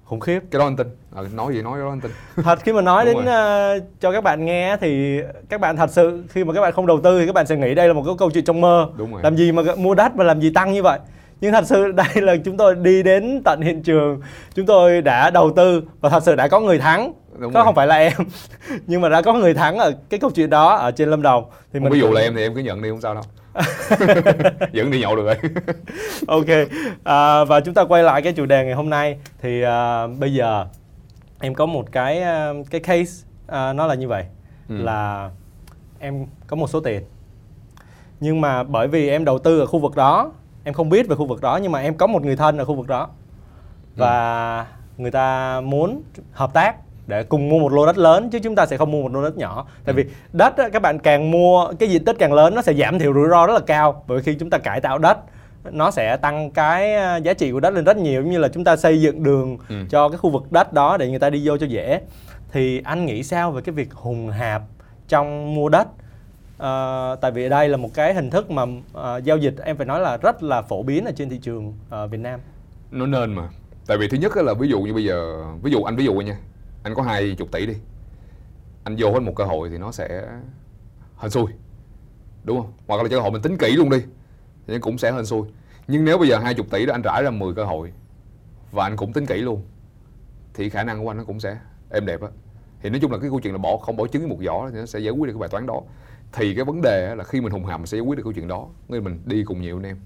Khủng khiếp. Cái đó anh tin. À, nói gì nói đó anh tin. Thật khi mà nói đến uh, cho các bạn nghe thì các bạn thật sự khi mà các bạn không đầu tư thì các bạn sẽ nghĩ đây là một cái câu chuyện trong mơ. Đúng rồi. làm gì mà mua đất mà làm gì tăng như vậy? Nhưng thật sự đây là chúng tôi đi đến tận hiện trường. Chúng tôi đã đầu tư và thật sự đã có người thắng. Đúng đó không phải là em nhưng mà đã có người thắng ở cái câu chuyện đó ở trên lâm đồng. Thì mình ví dụ là em thì em cứ nhận đi không sao đâu vẫn đi nhậu được rồi. Ok à, và chúng ta quay lại cái chủ đề ngày hôm nay. Thì à, bây giờ em có một cái à, cái case à, nó là như vậy. Ừ. là em có một số tiền. Nhưng mà bởi vì em đầu tư ở khu vực đó em không biết về khu vực đó nhưng mà em có một người thân ở khu vực đó. Và ừ. người ta muốn hợp tác để cùng mua một lô đất lớn chứ chúng ta sẽ không mua một lô đất nhỏ. Tại ừ. vì đất các bạn càng mua cái diện tích càng lớn nó sẽ giảm thiểu rủi ro rất là cao. Bởi khi chúng ta cải tạo đất nó sẽ tăng cái à, giá trị của đất lên rất nhiều như là chúng ta xây dựng đường ừ. cho cái khu vực đất đó để người ta đi vô cho dễ. Thì anh nghĩ sao về cái việc hùng hạp trong mua đất? À, tại vì đây là một cái hình thức mà à, giao dịch em phải nói là rất là phổ biến ở trên thị trường à, Việt Nam. Nó nên mà. Tại vì thứ nhất là ví dụ như bây giờ ví dụ anh ví dụ nha anh có hai chục tỷ đi. Anh vô hết một cơ hội thì nó sẽ hên xui. Đúng không? Hoặc là cơ hội mình tính kỹ luôn đi, thì cũng sẽ hên xui. Nhưng nếu bây giờ hai chục tỷ đó anh trải ra 10 cơ hội và anh cũng tính kỹ luôn, thì khả năng của anh nó cũng sẽ êm đẹp á. Thì nói chung là cái câu chuyện là bỏ, không bỏ trứng một giỏ thì nó sẽ giải quyết được cái bài toán đó. Thì cái vấn đề là khi mình hùng hầm mình sẽ giải quyết được câu chuyện đó. Nên mình đi cùng nhiều anh em,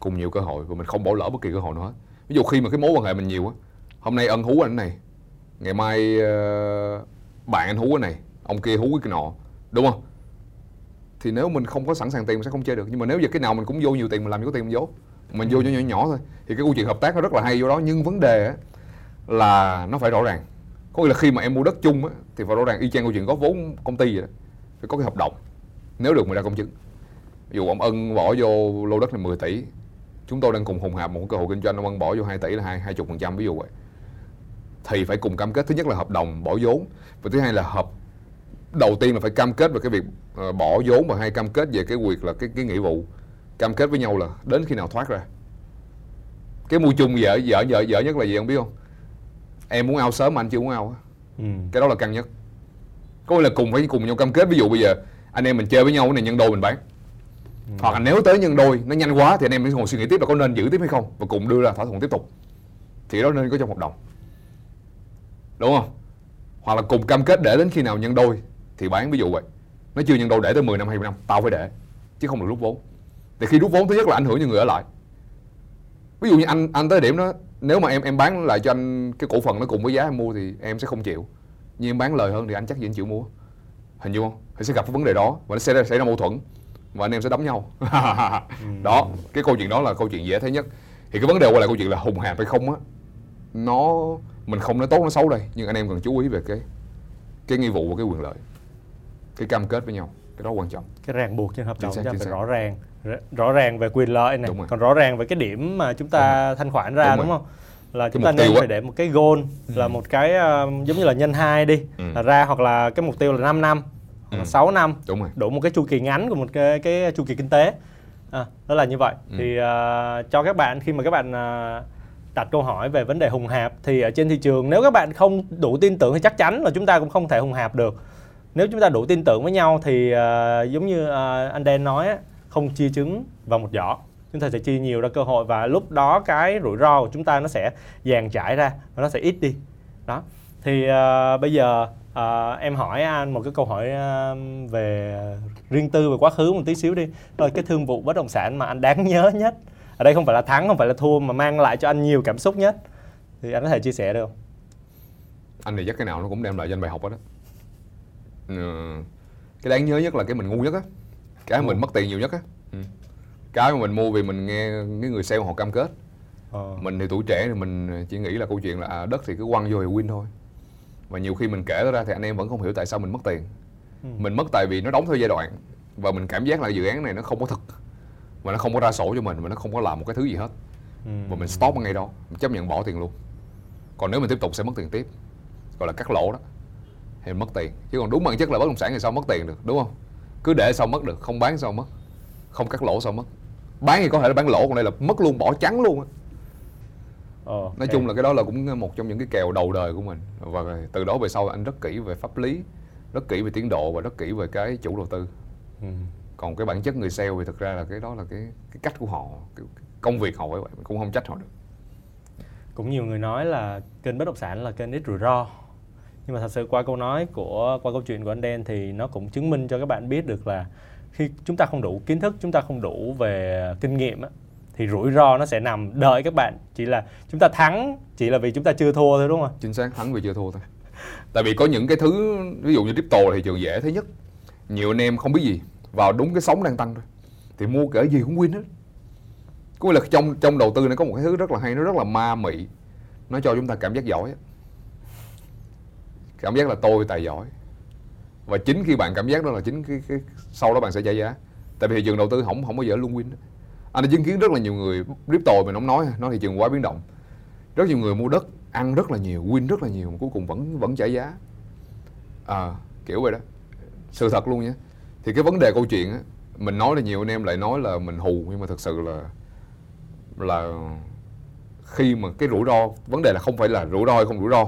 cùng nhiều cơ hội và mình không bỏ lỡ bất kỳ cơ hội nào hết. Ví dụ khi mà cái mối quan hệ mình nhiều á, hôm nay ân hú anh này ngày mai uh, bạn anh hú cái này ông kia hú cái nọ đúng không? Thì nếu mình không có sẵn sàng tiền mình sẽ không chơi được. Nhưng mà nếu giờ cái nào mình cũng vô nhiều tiền mình làm gì có tiền mình vô mình vô cho nhỏ nhỏ thôi. Thì cái câu chuyện hợp tác nó rất là hay vô đó. Nhưng vấn đề á, là nó phải rõ ràng. Có nghĩa là khi mà em mua đất chung á, thì phải rõ ràng y chang câu chuyện có vốn công ty vậy đó. Phải có cái hợp đồng. Nếu được mình ra công chứng. Ví dụ ông ân bỏ vô lô đất này 10 tỷ. Chúng tôi đang cùng hùng hạp một cơ hội kinh doanh. Ông ân bỏ vô 2 tỷ là hai hai chục phần trăm ví dụ vậy thì phải cùng cam kết. Thứ nhất là hợp đồng bỏ vốn và thứ hai là hợp đầu tiên là phải cam kết về cái việc uh, bỏ vốn và hay cam kết về cái việc là cái cái nghĩa vụ. Cam kết với nhau là đến khi nào thoát ra. Cái mua chung dở dở dở dở nhất là gì không biết không? Em muốn ao sớm mà anh chưa muốn ao ừ. cái đó là căng nhất. Có nghĩa là cùng phải cùng nhau cam kết. Ví dụ bây giờ anh em mình chơi với nhau cái này nhân đôi mình bán. Ừ. hoặc là nếu tới nhân đôi nó nhanh quá thì anh em mới ngồi suy nghĩ tiếp là có nên giữ tiếp hay không và cùng đưa ra thỏa thuận tiếp tục. Thì đó nên có trong hợp đồng đúng không? Hoặc là cùng cam kết để đến khi nào nhân đôi thì bán ví dụ vậy. Nó chưa nhân đôi để tới 10 năm 20 năm, tao phải để, chứ không được rút vốn. Thì khi rút vốn, thứ nhất là ảnh hưởng cho người ở lại. Ví dụ như anh anh tới điểm đó, nếu mà em em bán lại cho anh cái cổ phần nó cùng với giá em mua thì em sẽ không chịu. Nhưng em bán lời hơn thì anh chắc gì anh chịu mua. Hình như không? Thì sẽ gặp cái vấn đề đó và nó sẽ xảy ra mâu thuẫn và anh em sẽ đấm nhau. Đó, cái câu chuyện đó là câu chuyện dễ thấy nhất. Thì cái vấn đề quay lại câu chuyện là hùng hạp hay không á, nó mình không nói tốt nó xấu đây nhưng anh em cần chú ý về cái cái nghĩa vụ và cái quyền lợi cái cam kết với nhau. Cái đó quan trọng. Cái ràng buộc trên hợp đồng cho phải rõ ràng rõ ràng về quyền lợi này. Còn rõ ràng về cái điểm mà chúng ta thanh khoản ra đúng, đúng không? Là chúng ta nên phải để một cái goal ừ. là một cái uh, giống như là nhân hai đi ừ. là ra hoặc là cái mục tiêu là 5 năm hoặc là 6 ừ. năm đúng rồi. đủ một cái chu kỳ ngắn của một cái cái chu kỳ kinh tế. À, đó là như vậy. Ừ. thì uh, cho các bạn khi mà các bạn uh, đặt câu hỏi về vấn đề hùng hạp thì ở trên thị trường nếu các bạn không đủ tin tưởng thì chắc chắn là chúng ta cũng không thể hùng hạp được. Nếu chúng ta đủ tin tưởng với nhau thì uh, giống như uh, anh đen nói không chia trứng vào một giỏ. Chúng ta sẽ chia nhiều ra cơ hội và lúc đó cái rủi ro của chúng ta nó sẽ dàn trải ra và nó sẽ ít đi. Đó. Thì uh, bây giờ uh, em hỏi anh một cái câu hỏi uh, về riêng tư về quá khứ một tí xíu đi. Rồi cái thương vụ bất động sản mà anh đáng nhớ nhất ở đây không phải là thắng không phải là thua mà mang lại cho anh nhiều cảm xúc nhất thì anh có thể chia sẻ được không anh thì chắc cái nào nó cũng đem lại cho anh bài học đó, đó. Ừ. cái đáng nhớ nhất là cái mình ngu nhất á cái ừ. mình mất tiền nhiều nhất á ừ. cái mà mình mua vì mình nghe cái người sale họ cam kết ờ. mình thì tuổi trẻ thì mình chỉ nghĩ là câu chuyện là à, đất thì cứ quăng vô thì win thôi và nhiều khi mình kể ra thì anh em vẫn không hiểu tại sao mình mất tiền ừ. mình mất tại vì nó đóng theo giai đoạn và mình cảm giác là dự án này nó không có thực và nó không có ra sổ cho mình và nó không có làm một cái thứ gì hết. Ừ. và mình stop ngay đó mình chấp nhận bỏ tiền luôn. Còn nếu mình tiếp tục sẽ mất tiền tiếp. Gọi là cắt lỗ đó. Thì mất tiền. Chứ còn đúng bản chất là bất động sản thì sao mất tiền được đúng không? Cứ để sao mất được không bán sao mất. Không cắt lỗ sao mất. Bán thì có thể là bán lỗ còn đây là mất luôn bỏ trắng luôn á. Ờ, nói okay. chung là cái đó là cũng một trong những cái kèo đầu đời của mình. Và từ đó về sau anh rất kỹ về pháp lý rất kỹ về tiến độ và rất kỹ về cái chủ đầu tư. Ừ còn cái bản chất người sale thì thực ra là cái đó là cái cái cách của họ cái công việc họ vậy mình cũng không trách họ được. Cũng nhiều người nói là kênh bất động sản là kênh ít rủi ro. Nhưng mà thật sự qua câu nói của qua câu chuyện của anh đen thì nó cũng chứng minh cho các bạn biết được là khi chúng ta không đủ kiến thức chúng ta không đủ về kinh nghiệm á, thì rủi ro nó sẽ nằm đợi các bạn. Chỉ là chúng ta thắng chỉ là vì chúng ta chưa thua thôi đúng không chính xác thắng vì chưa thua thôi. Tại vì có những cái thứ ví dụ như crypto là thị trường dễ thấy nhất nhiều anh em không biết gì vào đúng cái sóng đang tăng thôi. Thì mua cỡ gì cũng win hết. Có nghĩa là trong trong đầu tư nó có một cái thứ rất là hay nó rất là ma mị. Nó cho chúng ta cảm giác giỏi cảm giác là tôi tài giỏi. Và chính khi bạn cảm giác đó là chính cái, cái sau đó bạn sẽ trả giá. Tại vì thị trường đầu tư không không bao giờ luôn win anh đã chứng kiến rất là nhiều người crypto mình không nói nói thị trường quá biến động. Rất nhiều người mua đất ăn rất là nhiều win rất là nhiều mà cuối cùng vẫn vẫn trả giá. À, kiểu vậy đó. Sự thật luôn nhé thì cái vấn đề câu chuyện á mình nói là nhiều anh em lại nói là mình hù nhưng mà thực sự là là khi mà cái rủi ro vấn đề là không phải là rủi ro hay không rủi ro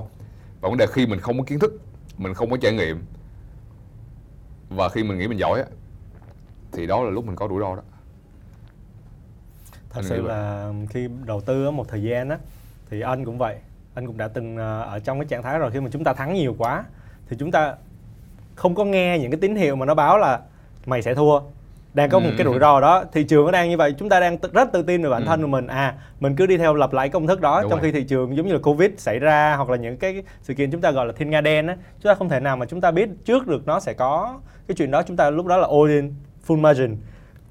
và vấn đề khi mình không có kiến thức mình không có trải nghiệm và khi mình nghĩ mình giỏi á thì đó là lúc mình có rủi ro đó. Thật anh sự là khi đầu tư một thời gian á thì anh cũng vậy. Anh cũng đã từng ờ, ở trong cái trạng thái rồi khi mà chúng ta thắng nhiều quá thì chúng ta không có nghe những cái tín hiệu mà nó báo là mày sẽ thua. Đang có một cái rủi ro đó. Thị trường nó đang như vậy. Chúng ta đang rất tự tin về bản ừ. thân của mình. À mình cứ đi theo lặp lại công thức đó. Đúng trong rồi. khi thị trường giống như là covid xảy ra hoặc là những cái sự kiện chúng ta gọi là thiên nga đen á chúng ta không thể nào mà chúng ta biết trước được nó sẽ có cái chuyện đó. Chúng ta lúc đó là all in full margin.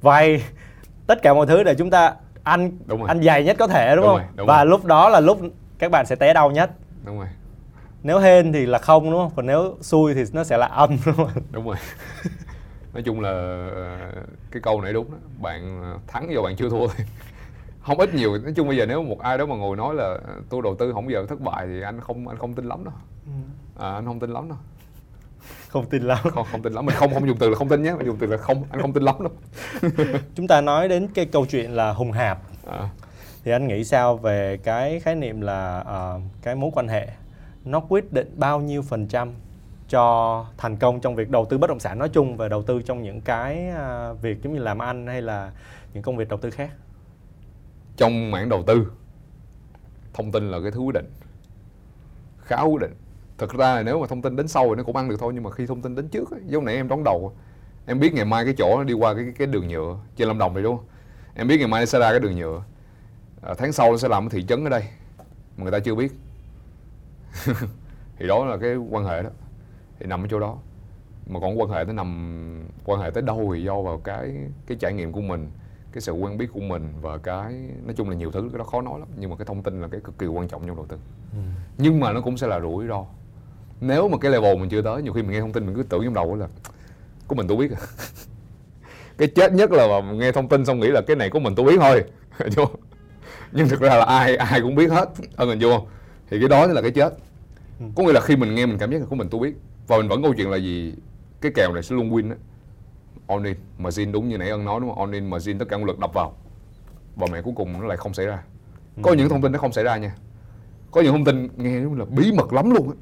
Vay tất cả mọi thứ để chúng ta ăn ăn dày nhất có thể đúng, đúng không? rồi, đúng và rồi. lúc đó là lúc các bạn sẽ té đau nhất. Đúng rồi nếu hên thì là không đúng không? Còn nếu xui thì nó sẽ là âm đúng không? Đúng rồi. Nói chung là ờ, cái câu này đúng đó. Bạn thắng do bạn chưa thua thôi. Không ít nhiều. Nói chung bây giờ nếu một ai đó mà ngồi nói là tôi đầu tư không bao giờ thất bại thì anh không anh không tin lắm đâu. Ừ. à, anh không tin lắm đâu. Không tin lắm. Không không tin lắm. Mình không không dùng từ là không tin nhé. Mình dùng từ là không anh không tin lắm đâu. Chúng ta nói đến cái câu chuyện là hùng hạp. À. thì anh nghĩ sao về cái khái niệm là uh, cái mối quan hệ nó quyết định bao nhiêu phần trăm cho thành công trong việc đầu tư bất động sản nói chung và đầu tư trong những cái à, việc giống như làm ăn hay là những công việc đầu tư khác? Trong mảng đầu tư thông tin là cái thứ quyết định. Khá quyết định. Thực ra là nếu mà thông tin đến sau thì nó cũng ăn được thôi nhưng mà khi thông tin đến trước ấy, giống nãy em đón đầu em biết ngày mai cái chỗ nó đi qua cái cái đường nhựa trên lâm đồng này đúng không? Em biết ngày mai nó sẽ ra cái đường nhựa. À, tháng sau nó sẽ làm cái thị trấn ở đây mà người ta chưa biết. thì đó là cái quan hệ đó. Thì nằm ở chỗ đó. Mà còn quan hệ tới nằm quan hệ tới đâu thì do vào cái cái trải nghiệm của mình cái sự quen biết của mình và cái nói chung là nhiều thứ cái đó khó nói lắm nhưng mà cái thông tin là cái cực kỳ quan trọng trong đầu tư. Ừ. nhưng mà nó cũng sẽ là rủi ro. Nếu mà cái level mình chưa tới nhiều khi mình nghe thông tin mình cứ tưởng trong đầu là của mình tôi biết à? Cái chết nhất là mà nghe thông tin xong nghĩ là cái này của mình tôi biết thôi. Nhưng thực ra là ai ai cũng biết hết. Ân hình vô thì cái đó là cái chết. Ừ. có nghĩa là khi mình nghe mình cảm giác là của mình tôi biết. Và mình vẫn câu chuyện là gì? Cái kèo này sẽ luôn win á. On in margin đúng như nãy ân nói đúng không? On in margin tất cả nguồn lực đập vào. Và mẹ cuối cùng nó lại không xảy ra. Có ừ. những thông tin nó không xảy ra nha. Có những thông tin nghe đúng là bí mật lắm luôn á.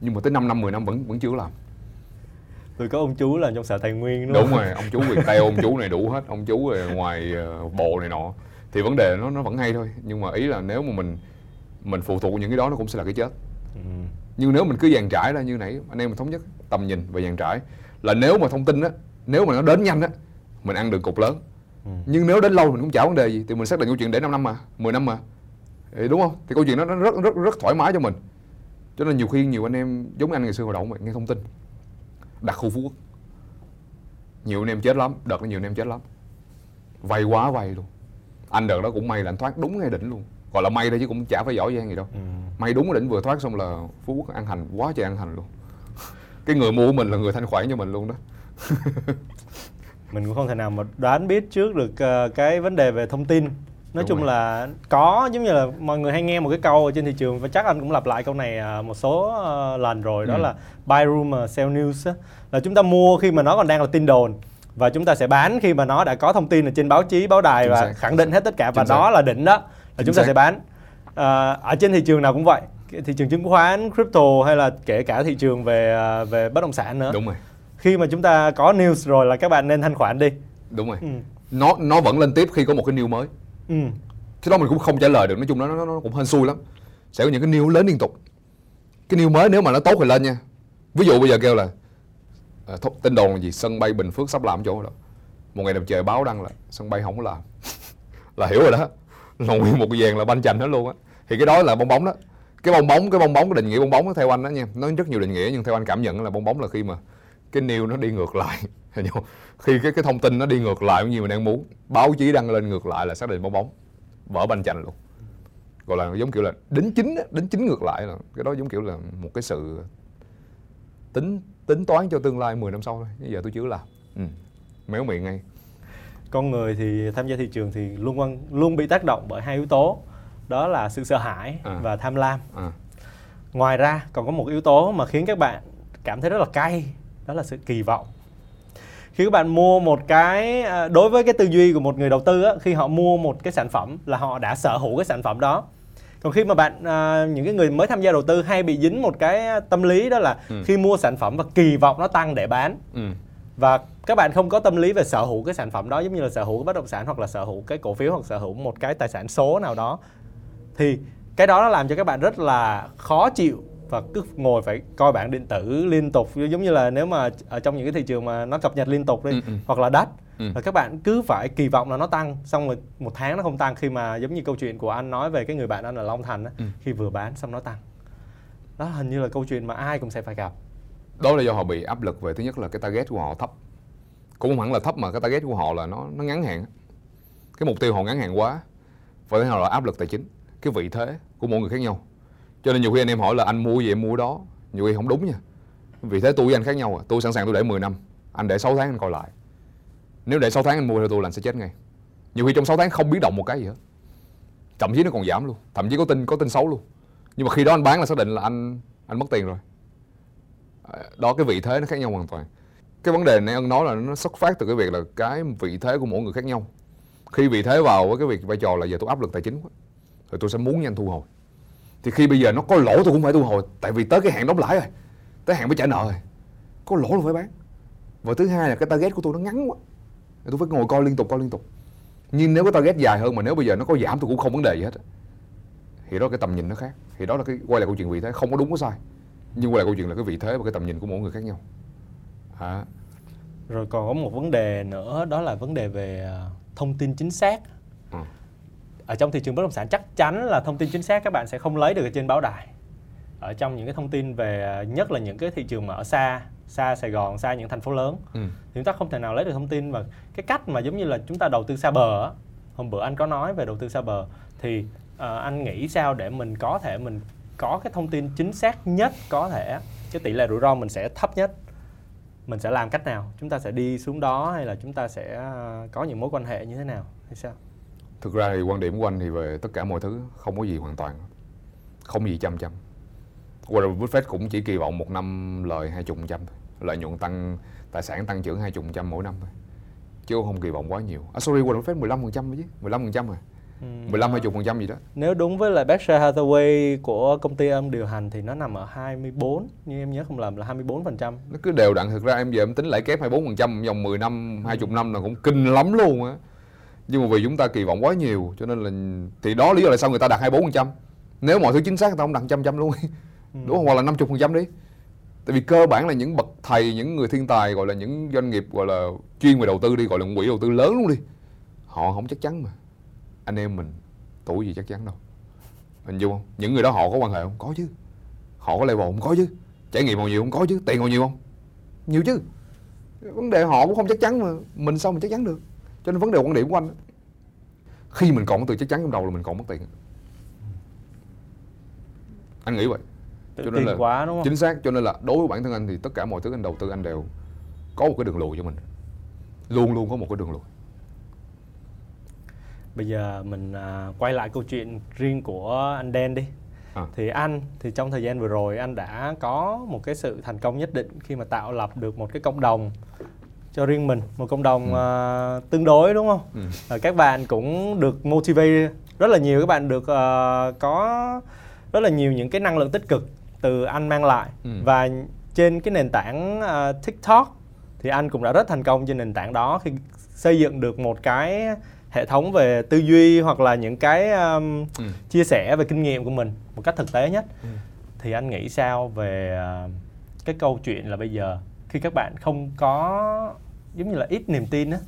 Nhưng mà tới 5 năm 10 năm vẫn vẫn chưa làm. Tôi có ông chú là trong sở tài nguyên đúng, đúng rồi ông chú Việt Tây ông chú này đủ hết. Ông chú ngoài uh, bộ này nọ. Thì vấn đề nó nó vẫn hay thôi. Nhưng mà ý là nếu mà mình mình phụ thuộc những cái đó nó cũng sẽ là cái chết. Ừ. nhưng nếu mình cứ dàn trải ra như nãy anh em mình thống nhất tầm nhìn và dàn trải là nếu mà thông tin á nếu mà nó đến nhanh á mình ăn được cục lớn. Ừ. nhưng nếu đến lâu mình cũng chả vấn đề gì thì mình xác định câu chuyện để 5 năm mà 10 năm mà. Thì đúng không? Thì câu chuyện đó nó rất rất rất thoải mái cho mình. Cho nên nhiều khi nhiều anh em giống anh ngày xưa hoạt động nghe thông tin đặt khu phú quốc. Nhiều anh em chết lắm đợt đó nhiều anh em chết lắm. Vay quá vay luôn. Anh đợt đó cũng may là anh thoát đúng ngay đỉnh luôn gọi là may thôi chứ cũng chả phải giỏi giang gì đâu ừ. may đúng cái đỉnh vừa thoát xong là phú quốc ăn hành quá trời ăn hành luôn cái người mua của mình là người thanh khoản cho mình luôn đó mình cũng không thể nào mà đoán biết trước được uh, cái vấn đề về thông tin nói Đúng chung rồi. là có giống như là mọi người hay nghe một cái câu ở trên thị trường và chắc anh cũng lặp lại câu này à, một số uh, lần rồi đó ừ. là buy rumor sell news là chúng ta mua khi mà nó còn đang là tin đồn và chúng ta sẽ bán khi mà nó đã có thông tin ở trên báo chí báo đài Chính và xác. khẳng định hết tất cả và đó là đỉnh đó là Chính chúng ta sẽ bán. À, ở trên thị trường nào cũng vậy. Thị trường chứng khoán crypto hay là kể cả thị trường về à, về bất động sản nữa. Đúng rồi. Khi mà chúng ta có news rồi là các bạn nên thanh khoản đi. Đúng rồi. Ừ. nó nó vẫn lên tiếp khi có một cái news mới. Ừ. cái đó mình cũng không trả lời được. Nói chung nó nó, nó cũng hên xui lắm. Sẽ có những cái news lớn liên tục. Cái news mới nếu mà nó tốt thì lên nha. Ví dụ bây giờ kêu là à, tin đồn là gì? Sân bay bình phước sắp làm chỗ đó. Một ngày đẹp trời báo đăng là sân bay không có làm. Là hiểu rồi đó nguyên một cái vàng là banh chành hết luôn á. Thì cái đó là bong bóng đó. Cái bong bóng, cái bong bóng, cái định nghĩa bong bóng theo anh đó nha. Nó rất nhiều định nghĩa nhưng theo anh cảm nhận là bong bóng là khi mà cái nêu nó đi ngược lại. Khi cái cái thông tin nó đi ngược lại như mình đang muốn, báo chí đăng lên ngược lại là xác định bong bóng. Vỡ banh chành luôn. Gọi là giống kiểu là đính chính đính chính ngược lại là cái đó giống kiểu là một cái sự tính tính toán cho tương lai 10 năm sau thôi. Giờ tôi chưa làm. Ừ. méo miệng ngay con người thì tham gia thị trường thì luôn luôn bị tác động bởi hai yếu tố đó là sự sợ hãi à. và tham lam à. ngoài ra còn có một yếu tố mà khiến các bạn cảm thấy rất là cay đó là sự kỳ vọng khi các bạn mua một cái à, đối với cái tư duy của một người đầu tư á, khi họ mua một cái sản phẩm là họ đã sở hữu cái sản phẩm đó còn khi mà bạn à, những cái người mới tham gia đầu tư hay bị dính một cái tâm lý đó là ừ. khi mua sản phẩm và kỳ vọng nó tăng để bán ừ. và các bạn không có tâm lý về sở hữu cái sản phẩm đó giống như là sở hữu cái bất động sản hoặc là sở hữu cái cổ phiếu hoặc sở hữu một cái tài sản số nào đó thì cái đó nó làm cho các bạn rất là khó chịu và cứ ngồi phải coi bảng điện tử liên tục giống như là nếu mà ở trong những cái thị trường mà nó cập nhật liên tục đi ừ, ừ. hoặc là đắt ừ. và các bạn cứ phải kỳ vọng là nó tăng xong rồi một tháng nó không tăng khi mà giống như câu chuyện của anh nói về cái người bạn anh ở Long Thành á, ừ. khi vừa bán xong nó tăng đó hình như là câu chuyện mà ai cũng sẽ phải gặp đó là do họ bị áp lực về thứ nhất là cái target của họ thấp cũng không hẳn là thấp mà cái target của họ là nó nó ngắn hạn. Cái mục tiêu họ ngắn hạn quá và thứ hai là áp lực tài chính, cái vị thế của mỗi người khác nhau. Cho nên nhiều khi anh em hỏi là anh mua gì, em mua đó. Nhiều khi không đúng nha. Vì thế tôi với anh khác nhau à. Tôi sẵn sàng tôi để 10 năm, anh để 6 tháng anh coi lại. Nếu để 6 tháng anh mua theo tôi là anh sẽ chết ngay. Nhiều khi trong 6 tháng không biến động một cái gì hết. Thậm chí nó còn giảm luôn. Thậm chí có tin có tin xấu luôn. Nhưng mà khi đó anh bán là xác định là anh anh mất tiền rồi. À, đó, cái vị thế nó khác nhau hoàn toàn cái vấn đề này ân nói là nó xuất phát từ cái việc là cái vị thế của mỗi người khác nhau. Khi vị thế vào với cái việc vai trò là giờ tôi áp lực tài chính quá rồi tôi sẽ muốn nhanh thu hồi. Thì khi bây giờ nó có lỗ tôi cũng phải thu hồi, tại vì tới cái hạn đóng lãi rồi, tới hạn phải trả nợ rồi, có lỗ là phải bán. Và thứ hai là cái target của tôi nó ngắn quá tôi phải ngồi coi liên tục, coi liên tục. Nhưng nếu cái target dài hơn mà nếu bây giờ nó có giảm tôi cũng không vấn đề gì hết thì đó là cái tầm nhìn nó khác, thì đó là cái quay lại câu chuyện vị thế, không có đúng, có sai. Nhưng quay lại câu chuyện là cái vị thế và cái tầm nhìn của mỗi người khác nhau à. rồi còn có một vấn đề nữa đó là vấn đề về à, thông tin chính xác. Ừ. Ở trong thị trường bất động sản chắc chắn là thông tin chính xác các bạn sẽ không lấy được ở trên báo đài. Ở trong những cái thông tin về nhất là những cái thị trường mà ở xa xa Sài Gòn xa những thành phố lớn. Ừ. thì chúng ta không thể nào lấy được thông tin và cái cách mà giống như là chúng ta đầu tư xa bờ á. Hôm bữa anh có nói về đầu tư xa bờ. Thì uh, anh nghĩ sao để mình có thể mình có cái thông tin chính xác nhất có thể cái tỷ lệ rủi ro mình sẽ thấp nhất mình sẽ làm cách nào? Chúng ta sẽ đi xuống đó hay là chúng ta sẽ à, có những mối quan hệ như thế nào? Hay sao? Thực ra thì quan điểm của anh thì về tất cả mọi thứ không có gì hoàn toàn, không gì trăm trăm. Warren Buffett cũng chỉ kỳ vọng một năm lời hai chục trăm thôi, lợi nhuận tăng, tài sản tăng trưởng hai chục trăm mỗi năm thôi, chứ không kỳ vọng quá nhiều. À sorry, Warren Buffett 15 phần trăm chứ 15 phần trăm rồi 15 20 phần trăm gì đó. Nếu đúng với lại Berkshire Hathaway của công ty em điều hành thì nó nằm ở 24, nhưng em nhớ không lầm là 24 phần trăm. Nó cứ đều đặn thực ra em giờ em tính lãi kép 24 phần trăm vòng 10 năm, 20 ừ. năm là cũng kinh lắm luôn á nhưng mà vì chúng ta kỳ vọng quá nhiều cho nên là thì đó lý do là sao người ta đặt 24% nếu mọi thứ chính xác người ta không đặt trăm trăm luôn ừ. đúng không hoặc là 50% đi tại vì cơ bản là những bậc thầy những người thiên tài gọi là những doanh nghiệp gọi là chuyên về đầu tư đi gọi là quỹ đầu tư lớn luôn đi họ không chắc chắn mà anh em mình tuổi gì chắc chắn đâu. Hình dung không? Những người đó họ có quan hệ không? Có chứ. Họ có level không? Có chứ. Trải nghiệm bao nhiêu không? Có chứ. Tiền bao nhiêu không? Nhiều chứ. Vấn đề họ cũng không chắc chắn mà. Mình sao mình chắc chắn được? Cho nên vấn đề quan điểm của anh khi mình còn có từ chắc chắn trong đầu là mình còn mất tiền. Anh nghĩ vậy. Cho nên là quá đúng không? chính xác. Cho nên là đối với bản thân anh thì tất cả mọi thứ anh đầu tư anh đều có một cái đường lùi cho mình. Luôn luôn có một cái đường lùi bây giờ mình à, quay lại câu chuyện riêng của anh đen đi à. thì anh thì trong thời gian vừa rồi anh đã có một cái sự thành công nhất định khi mà tạo lập được một cái cộng đồng cho riêng mình một cộng đồng ừ. uh, tương đối đúng không ừ. uh, các bạn cũng được motivate rất là nhiều các bạn được uh, có rất là nhiều những cái năng lượng tích cực từ anh mang lại ừ. và trên cái nền tảng uh, TikTok thì anh cũng đã rất thành công trên nền tảng đó khi xây dựng được một cái hệ thống về tư duy hoặc là những cái um, ừ. chia sẻ về kinh nghiệm của mình một cách thực tế nhất ừ. thì anh nghĩ sao về uh, cái câu chuyện là bây giờ khi các bạn không có giống như là ít niềm tin á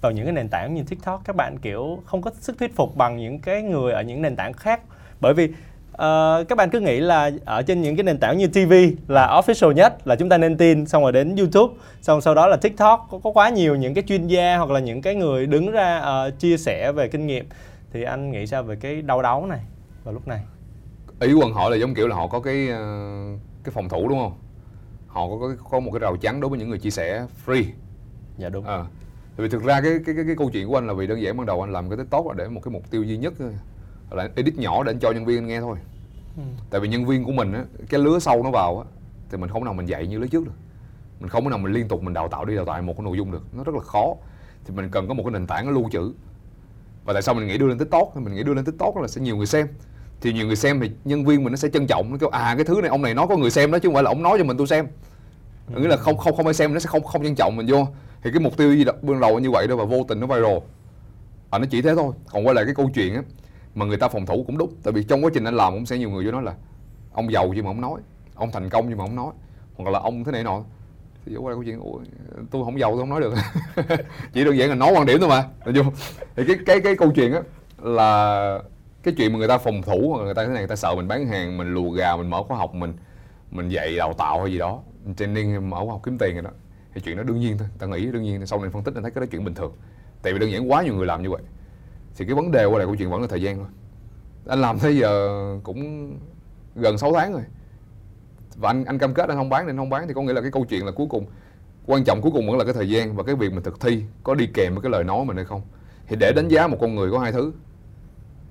vào những cái nền tảng như TikTok các bạn kiểu không có sức thuyết phục bằng những cái người ở những nền tảng khác bởi vì uh, các bạn cứ nghĩ là ở trên những cái nền tảng như TV là official nhất là chúng ta nên tin xong rồi đến YouTube xong sau đó là TikTok. Có, có quá nhiều những cái chuyên gia hoặc là những cái người đứng ra uh, chia sẻ về kinh nghiệm. Thì anh nghĩ sao về cái đau đấu này vào lúc này? Ý quần họ là giống kiểu là họ có cái uh, cái phòng thủ đúng không? Họ có, có có một cái rào chắn đối với những người chia sẻ free. Dạ đúng. À, vì thực ra cái cái cái, cái câu chuyện của anh là vì đơn giản ban đầu anh làm cái tiktok là để một cái mục tiêu duy nhất là edit nhỏ để anh cho nhân viên anh nghe thôi. Ừ. tại vì nhân viên của mình á cái lứa sau nó vào á thì mình không nào mình dạy như lứa trước được. Mình không có nào mình liên tục mình đào tạo đi đào tạo một cái nội dung được. Nó rất là khó. Thì mình cần có một cái nền tảng nó lưu trữ. Và tại sao mình nghĩ đưa lên tiktok? Mình nghĩ đưa lên tiktok là sẽ nhiều người xem. Thì nhiều người xem thì nhân viên mình nó sẽ trân trọng nó kêu à cái thứ này ông này nói có người xem đó chứ không phải là ông nói cho mình tôi xem. Ừ. nghĩa là không không không ai xem nó sẽ không không trân trọng mình vô. Thì cái mục tiêu gì ban đầu như vậy đó và vô tình nó viral. À nó chỉ thế thôi. Còn quay lại cái câu chuyện á mà người ta phòng thủ cũng đúng. Tại vì trong quá trình anh làm cũng sẽ nhiều người vô nói là ông giàu nhưng mà không nói ông thành công nhưng mà không nói hoặc là ông thế này nọ. Thì quay đây câu chuyện Ủa, tôi không giàu tôi không nói được. Chỉ đơn giản là nói quan điểm thôi mà. Thì cái cái cái câu chuyện á là cái chuyện mà người ta phòng thủ hoặc người ta thế này người ta sợ mình bán hàng mình lùa gà mình mở khóa học mình mình dạy đào tạo hay gì đó training mở khóa học kiếm tiền rồi đó thì chuyện đó đương nhiên thôi. Ta nghĩ đương nhiên sau này phân tích anh thấy cái đó chuyện bình thường. Tại vì đơn giản quá nhiều người làm như vậy thì cái vấn đề qua lại câu chuyện vẫn là thời gian thôi. Anh làm tới giờ cũng gần 6 tháng rồi. Và anh anh cam kết anh không bán nên không bán thì có nghĩa là cái câu chuyện là cuối cùng quan trọng cuối cùng vẫn là cái thời gian và cái việc mình thực thi có đi kèm với cái lời nói mình hay không. Thì để đánh giá một con người có hai thứ.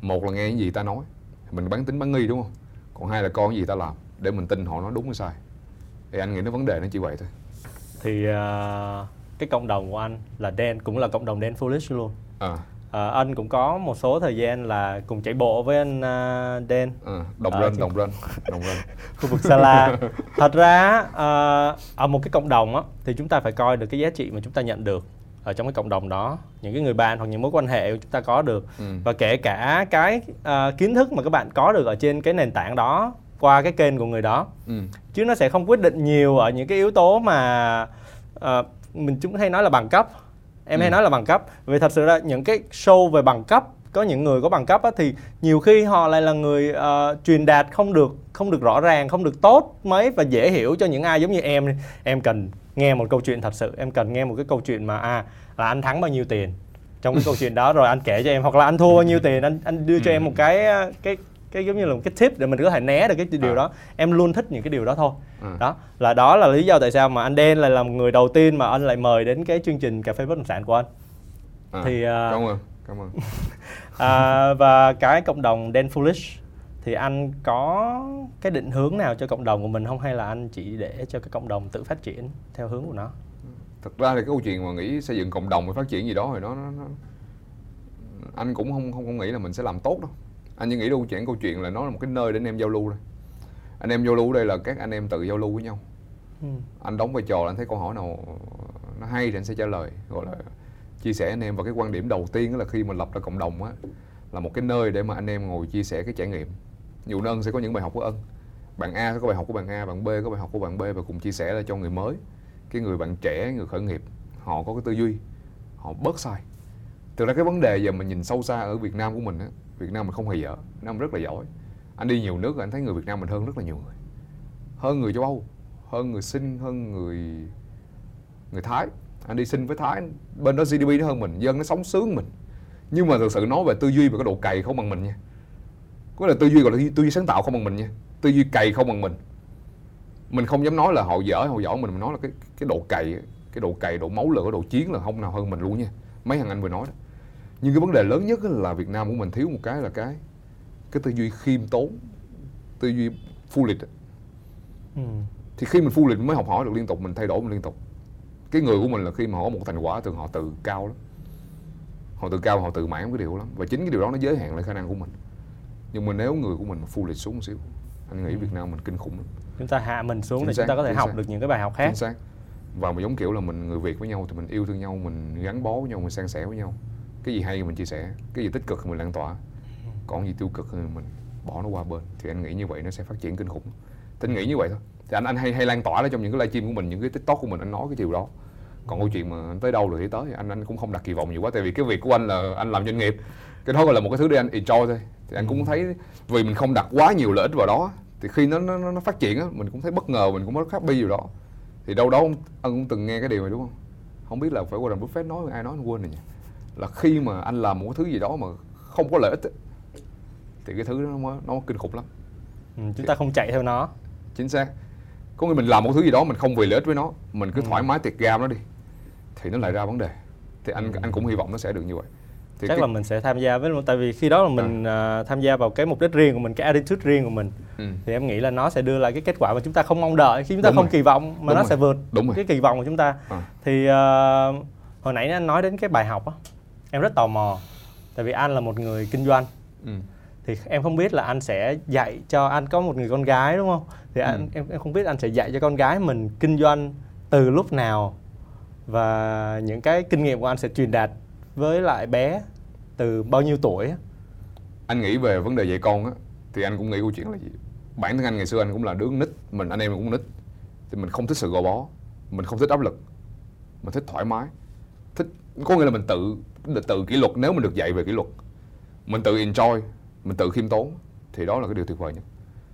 Một là nghe những gì ta nói. Mình bán tính bán nghi đúng không? Còn hai là coi cái gì ta làm để mình tin họ nói đúng hay sai. Thì anh nghĩ nó vấn đề nó chỉ vậy thôi. Thì uh, cái cộng đồng của anh là đen cũng là cộng đồng đen foolish luôn. À. À, anh cũng có một số thời gian là cùng chạy bộ với anh uh, đen à, đồng rên đồng rên đồng rên khu vực Sala. Thật ra uh, ở một cái cộng đồng á thì chúng ta phải coi được cái giá trị mà chúng ta nhận được ở trong cái cộng đồng đó. Những cái người bạn hoặc những mối quan hệ chúng ta có được. Ừ. và kể cả cái uh, kiến thức mà các bạn có được ở trên cái nền tảng đó qua cái kênh của người đó. Ừ. chứ nó sẽ không quyết định nhiều ở những cái yếu tố mà uh, mình chúng hay nói là bằng cấp em ừ. hay nói là bằng cấp. Vì thật sự là những cái show về bằng cấp có những người có bằng cấp á, thì nhiều khi họ lại là người uh, truyền đạt không được không được rõ ràng không được tốt mấy và dễ hiểu cho những ai giống như em em cần nghe một câu chuyện thật sự em cần nghe một cái câu chuyện mà à là anh thắng bao nhiêu tiền. Trong cái câu chuyện đó rồi anh kể cho em hoặc là anh thua bao nhiêu tiền anh anh đưa cho em một cái cái cái giống như là một cái tip để mình có thể né được cái điều à. đó em luôn thích những cái điều đó thôi à. đó là đó là lý do tại sao mà anh đen lại là một người đầu tiên mà anh lại mời đến cái chương trình cà phê bất động sản của anh à. thì uh, cảm ơn cảm ơn à, và cái cộng đồng đen foolish thì anh có cái định hướng nào cho cộng đồng của mình không hay là anh chỉ để cho cái cộng đồng tự phát triển theo hướng của nó thật ra thì cái câu chuyện mà nghĩ xây dựng cộng đồng và phát triển gì đó thì nó, nó, nó anh cũng không không không nghĩ là mình sẽ làm tốt đâu anh chỉ nghĩ đâu chuyện câu chuyện là nó là một cái nơi để anh em giao lưu thôi. Anh em giao lưu đây là các anh em tự giao lưu với nhau. Ừ. anh đóng vai trò là anh thấy câu hỏi nào nó hay thì anh sẽ trả lời. Gọi là chia sẻ anh em. Và cái quan điểm đầu tiên đó là khi mà lập ra cộng đồng á là một cái nơi để mà anh em ngồi chia sẻ cái trải nghiệm. Dù ân sẽ có những bài học của ân. Bạn A sẽ có bài học của bạn A bạn B có bài học của bạn B và cùng chia sẻ ra cho người mới. Cái người bạn trẻ người khởi nghiệp họ có cái tư duy họ bớt sai thực ra cái vấn đề giờ mình nhìn sâu xa ở Việt Nam của mình á, Việt Nam mình không hề dở, Việt Nam rất là giỏi. Anh đi nhiều nước anh thấy người Việt Nam mình hơn rất là nhiều người. Hơn người châu Âu, hơn người Sinh, hơn người người Thái. Anh đi sinh với Thái, bên đó GDP nó hơn mình, dân nó sống sướng mình. Nhưng mà thực sự nói về tư duy và cái độ cày không bằng mình nha. Có là tư duy gọi là tư duy sáng tạo không bằng mình nha. Tư duy cày không bằng mình. Mình không dám nói là họ dở, họ giỏi mình mình nói là cái cái độ cày, cái độ cày, độ máu lửa, độ chiến là không nào hơn mình luôn nha mấy thằng anh vừa nói đó. Nhưng cái vấn đề lớn nhất là Việt Nam của mình thiếu một cái là cái cái tư duy khiêm tốn tư duy phu lịch ừ. thì khi mình phu lịch mới học hỏi được liên tục mình thay đổi mình liên tục. Cái người của mình là khi mà họ có một thành quả thường họ tự cao lắm. Họ tự cao họ tự mãn cái điều lắm. Và chính cái điều đó nó giới hạn lại khả năng của mình. Nhưng mà nếu người của mình phu lịch xuống một xíu anh nghĩ ừ. Việt Nam mình kinh khủng lắm. Chúng ta hạ mình xuống chính để xác, chúng ta có thể học xác. được những cái bài học khác. Chính xác và mà giống kiểu là mình người Việt với nhau thì mình yêu thương nhau mình gắn bó với nhau mình san sẻ với nhau. Cái gì hay thì mình chia sẻ cái gì tích cực thì mình lan tỏa. Còn gì tiêu cực thì mình bỏ nó qua bên. Thì anh nghĩ như vậy nó sẽ phát triển kinh khủng. Tính nghĩ như vậy thôi. Thì anh anh hay hay lan tỏa đó trong những cái livestream của mình những cái tiktok của mình anh nói cái điều đó. Còn câu chuyện mà anh tới đâu rồi thì tới. Anh anh cũng không đặt kỳ vọng nhiều quá tại vì cái việc của anh là anh làm doanh nghiệp. Cái đó gọi là một cái thứ để anh enjoy thôi. Thì anh ừ. cũng thấy vì mình không đặt quá nhiều lợi ích vào đó thì khi nó nó, nó phát triển á mình cũng thấy bất ngờ mình cũng có khác bi điều đó thì đâu đó ông, ông cũng từng nghe cái điều này đúng không? Không biết là phải Warren Buffett nói ai nói anh quên rồi nhỉ? Là khi mà anh làm một thứ gì đó mà không có lợi ích ấy, thì cái thứ đó nó nó kinh khủng lắm. Ừ, chúng ta không chạy theo nó. Chính xác. Có nghĩa mình làm một thứ gì đó mình không vì lợi ích với nó mình cứ ừ. thoải mái tiệt gam nó đi thì nó lại ra vấn đề. Thì anh ừ. anh cũng hy vọng nó sẽ được như vậy thì chắc cái... là mình sẽ tham gia với tại vì khi đó là mình à. uh, tham gia vào cái mục đích riêng của mình cái attitude riêng của mình ừ. thì em nghĩ là nó sẽ đưa lại cái kết quả mà chúng ta không mong đợi khi chúng ta Đúng không rồi. kỳ vọng mà Đúng nó rồi. sẽ vượt Đúng rồi. cái kỳ vọng của chúng ta à. thì uh, hồi nãy anh nói đến cái bài học á em rất tò mò tại vì anh là một người kinh doanh ừ. thì em không biết là anh sẽ dạy cho anh có một người con gái đúng không thì ừ. anh em em không biết anh sẽ dạy cho con gái mình kinh doanh từ lúc nào và những cái kinh nghiệm của anh sẽ truyền đạt với lại bé từ bao nhiêu tuổi anh nghĩ về vấn đề dạy con á thì anh cũng nghĩ câu chuyện là gì? Bản thân anh ngày xưa anh cũng là đứa nít mình anh em cũng nít. Thì mình không thích sự gò bó mình không thích áp lực mình thích thoải mái. Thích có nghĩa là mình tự tự kỷ luật nếu mình được dạy về kỷ luật. Mình tự enjoy mình tự khiêm tốn thì đó là cái điều tuyệt vời nhất.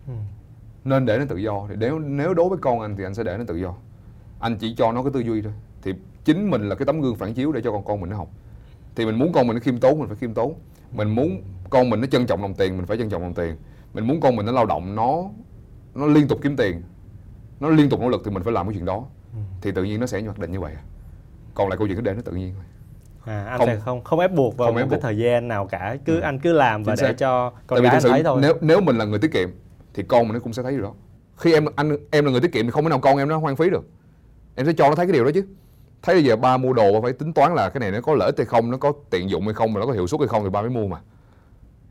Ừ. nên để nó tự do. Thì nếu nếu đối với con anh thì anh sẽ để nó tự do. Anh chỉ cho nó cái tư duy thôi. Thì chính mình là cái tấm gương phản chiếu để cho con con mình nó học thì mình muốn con mình nó khiêm tốn mình phải khiêm tốn. Mình muốn con mình nó trân trọng đồng tiền mình phải trân trọng đồng tiền. Mình muốn con mình nó lao động nó nó liên tục kiếm tiền nó liên tục nỗ lực thì mình phải làm cái chuyện đó. Ừ. thì tự nhiên nó sẽ hoạch định như vậy còn lại câu chuyện nó để nó tự nhiên thôi. À, anh không, sẽ không không ép buộc vào không một ép cái thời gian nào cả. Cứ ừ. anh cứ làm và để cho con gái thấy thôi. nếu nếu mình là người tiết kiệm thì con mình nó cũng sẽ thấy điều đó. Khi em anh em là người tiết kiệm thì không thể nào con em nó hoang phí được. Em sẽ cho nó thấy cái điều đó chứ thấy bây giờ ba mua đồ phải tính toán là cái này nó có lợi ích hay không nó có tiện dụng hay không mà nó có hiệu suất hay không thì ba mới mua mà.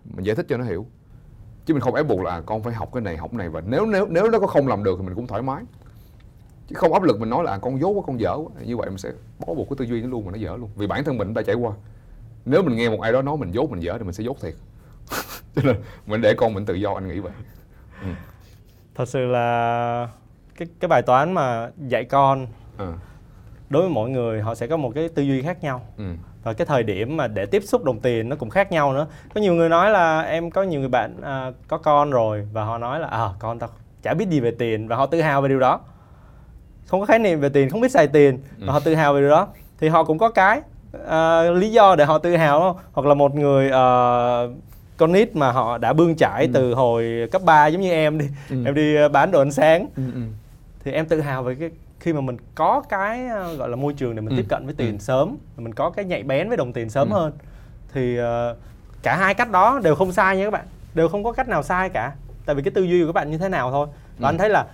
Mình giải thích cho nó hiểu. Chứ mình không ép buộc là à, con phải học cái này học cái này và nếu nếu nếu nó có không làm được thì mình cũng thoải mái. Chứ không áp lực mình nói là à, con dốt quá con dở quá như vậy mình sẽ bó buộc cái tư duy nó luôn mà nó dở luôn. Vì bản thân mình đã trải qua. Nếu mình nghe một ai đó nói mình dốt mình dở thì mình sẽ dốt thiệt. Cho nên mình để con mình tự do anh nghĩ vậy. Ừ. thật sự là cái cái bài toán mà dạy con à đối với mỗi người họ sẽ có một cái tư duy khác nhau ừ. và cái thời điểm mà để tiếp xúc đồng tiền nó cũng khác nhau nữa có nhiều người nói là em có nhiều người bạn à, có con rồi và họ nói là à con tao chả biết gì về tiền và họ tự hào về điều đó không có khái niệm về tiền không biết xài tiền ừ. và họ tự hào về điều đó thì họ cũng có cái uh, lý do để họ tự hào không? hoặc là một người uh, con nít mà họ đã bươn trải ừ. từ hồi cấp 3 giống như em đi ừ. em đi bán đồ ăn sáng ừ, ừ. thì em tự hào về cái khi mà mình có cái ờ, gọi là môi trường để mình ừ. tiếp cận với tiền ừ. sớm mình có cái nhạy bén với đồng tiền sớm ừ. hơn thì uh, cả hai cách đó đều không sai nha các bạn đều không có cách nào sai cả tại vì cái tư duy của các bạn như thế nào thôi và ừ. anh thấy là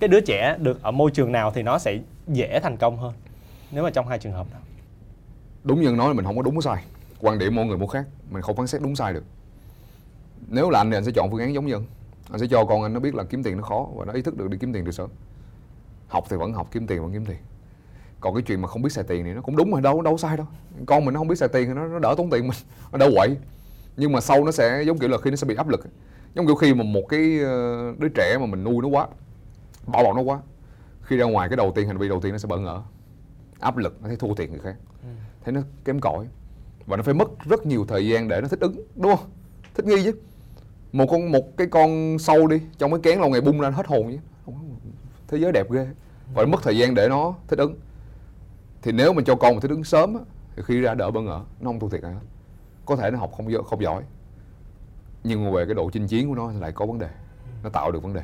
cái đứa trẻ được ở môi trường nào thì nó sẽ dễ thành công hơn nếu mà trong hai trường hợp đó đúng như nói là mình không có đúng sai quan điểm mỗi người mỗi khác mình không phán xét đúng sai được nếu là anh thì anh sẽ chọn phương án giống như anh sẽ cho con anh nó biết là kiếm tiền nó khó và nó ý thức được đi kiếm tiền từ sớm học thì vẫn học kiếm tiền vẫn kiếm tiền. Còn cái chuyện mà không biết xài tiền thì nó cũng đúng mà đâu đâu sai đâu. Con mình nó không biết xài tiền thì nó, nó đỡ tốn tiền mình nó đỡ quậy. Nhưng mà sau nó sẽ giống kiểu là khi nó sẽ bị áp lực giống kiểu khi mà một cái ờ, đứa trẻ mà mình nuôi nó quá bảo bọc nó quá khi ra ngoài cái đầu tiên hành vi đầu tiên nó sẽ bỡ ngỡ. Áp lực nó thấy thua tiền người khác. Ừ. thấy nó kém cỏi. Và nó phải mất rất nhiều thời gian để nó thích ứng đúng không? Thích nghi chứ. Một con một cái con sâu đi trong cái kén lâu ngày bung ra hết hồn chứ thế giới đẹp ghê. Và mất thời gian để nó thích ứng. Thì nếu mình cho con một thích ứng sớm thì khi ra đỡ bỡ ngỡ nó không thua thiệt ai hết. Có thể nó học không không giỏi. Nhưng mà về cái độ chinh chiến của nó lại có vấn đề. Nó tạo được vấn đề.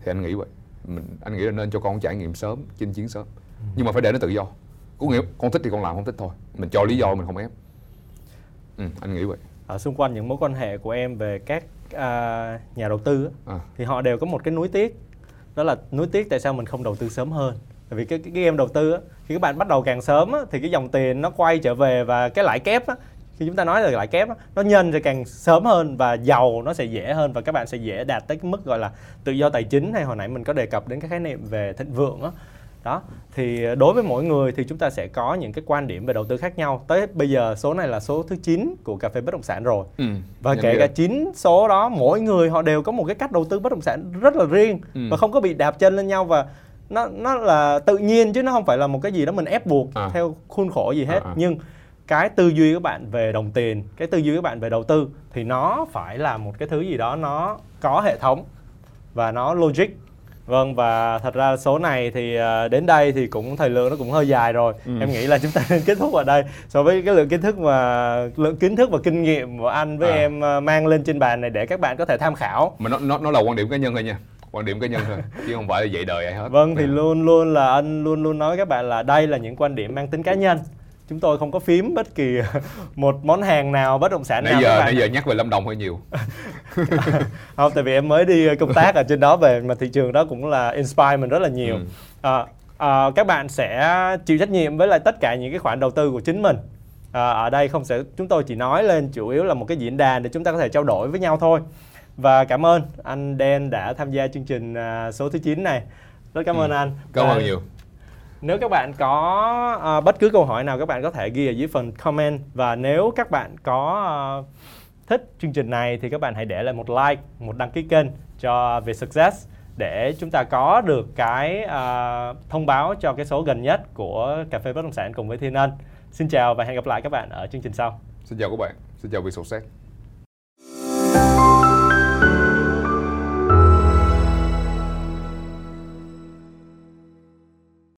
Thì anh nghĩ vậy. Mình anh nghĩ là nên cho con trải nghiệm sớm chinh chiến sớm. Nhưng mà phải để nó tự do. Có nghĩa con thích thì con làm không thích thôi. Mình cho lý do mình không ép. Ừ, anh nghĩ vậy. Ở xung quanh những mối quan hệ của em về các uh, nhà đầu tư à. thì họ đều có một cái núi tiếc đó là nuối tiếc tại sao mình không đầu tư sớm hơn. Tại vì cái cái, cái game đầu tư á, khi các bạn bắt đầu càng sớm á, thì cái dòng tiền nó quay trở về và cái lãi kép á, khi chúng ta nói là lãi kép á, nó nhân ra càng sớm hơn và giàu nó sẽ dễ hơn và các bạn sẽ dễ đạt tới cái mức gọi là tự do tài chính hay hồi nãy mình có đề cập đến cái khái niệm về thịnh vượng á đó thì đối với mỗi người thì chúng ta sẽ có những cái quan điểm về đầu tư khác nhau tới bây giờ số này là số thứ 9 của cà phê bất động sản rồi ừ, và kể cả chín số đó mỗi người họ đều có một cái cách đầu tư bất động sản rất là riêng ừ. và không có bị đạp chân lên nhau và nó nó là tự nhiên chứ nó không phải là một cái gì đó mình ép buộc à. theo khuôn khổ gì hết à, à. nhưng cái tư duy các bạn về đồng tiền cái tư duy các bạn về đầu tư thì nó phải là một cái thứ gì đó nó có hệ thống và nó logic Vâng và thật ra số này thì à, đến đây thì cũng thời lượng nó cũng hơi dài rồi. Ừ. Em nghĩ là chúng ta nên kết thúc ở đây. So với cái lượng kiến thức mà lượng kiến thức và kinh nghiệm của anh với à. em à, mang lên trên bàn này để các bạn có thể tham khảo. Mà nó nó nó là quan điểm cá nhân thôi nha. Quan điểm cá nhân thôi chứ không phải là dạy đời ai hết. Vâng thì à. luôn luôn là anh luôn luôn nói các bạn là đây là những quan điểm mang tính cá nhân chúng tôi không có phím bất kỳ một món hàng nào bất động sản nãy nào giờ nãy giờ nhắc về lâm đồng hơi nhiều. Không tại vì em mới đi công tác ở trên đó về mà thị trường đó cũng là inspire mình rất là nhiều. Ừ. à, à, các bạn sẽ chịu trách nhiệm với lại tất cả những cái khoản đầu tư của chính mình. À, ở đây không sẽ chúng tôi chỉ nói lên chủ yếu là một cái diễn đàn để chúng ta có thể trao đổi với nhau thôi. Và cảm ơn anh Dan đã tham gia chương trình uh, số thứ 9 này. Rất cảm ừ. ơn anh. Cảm ơn nhiều nếu các bạn có uh, bất cứ câu hỏi nào các bạn có thể ghi ở dưới phần comment và nếu các bạn có uh, thích chương trình này thì các bạn hãy để lại một like, một đăng ký kênh cho về Success để chúng ta có được cái uh, thông báo cho cái số gần nhất của cà phê bất động sản cùng với Thiên Ân. Xin chào và hẹn gặp lại các bạn ở chương trình sau. Xin chào các bạn. Xin chào Việt Success.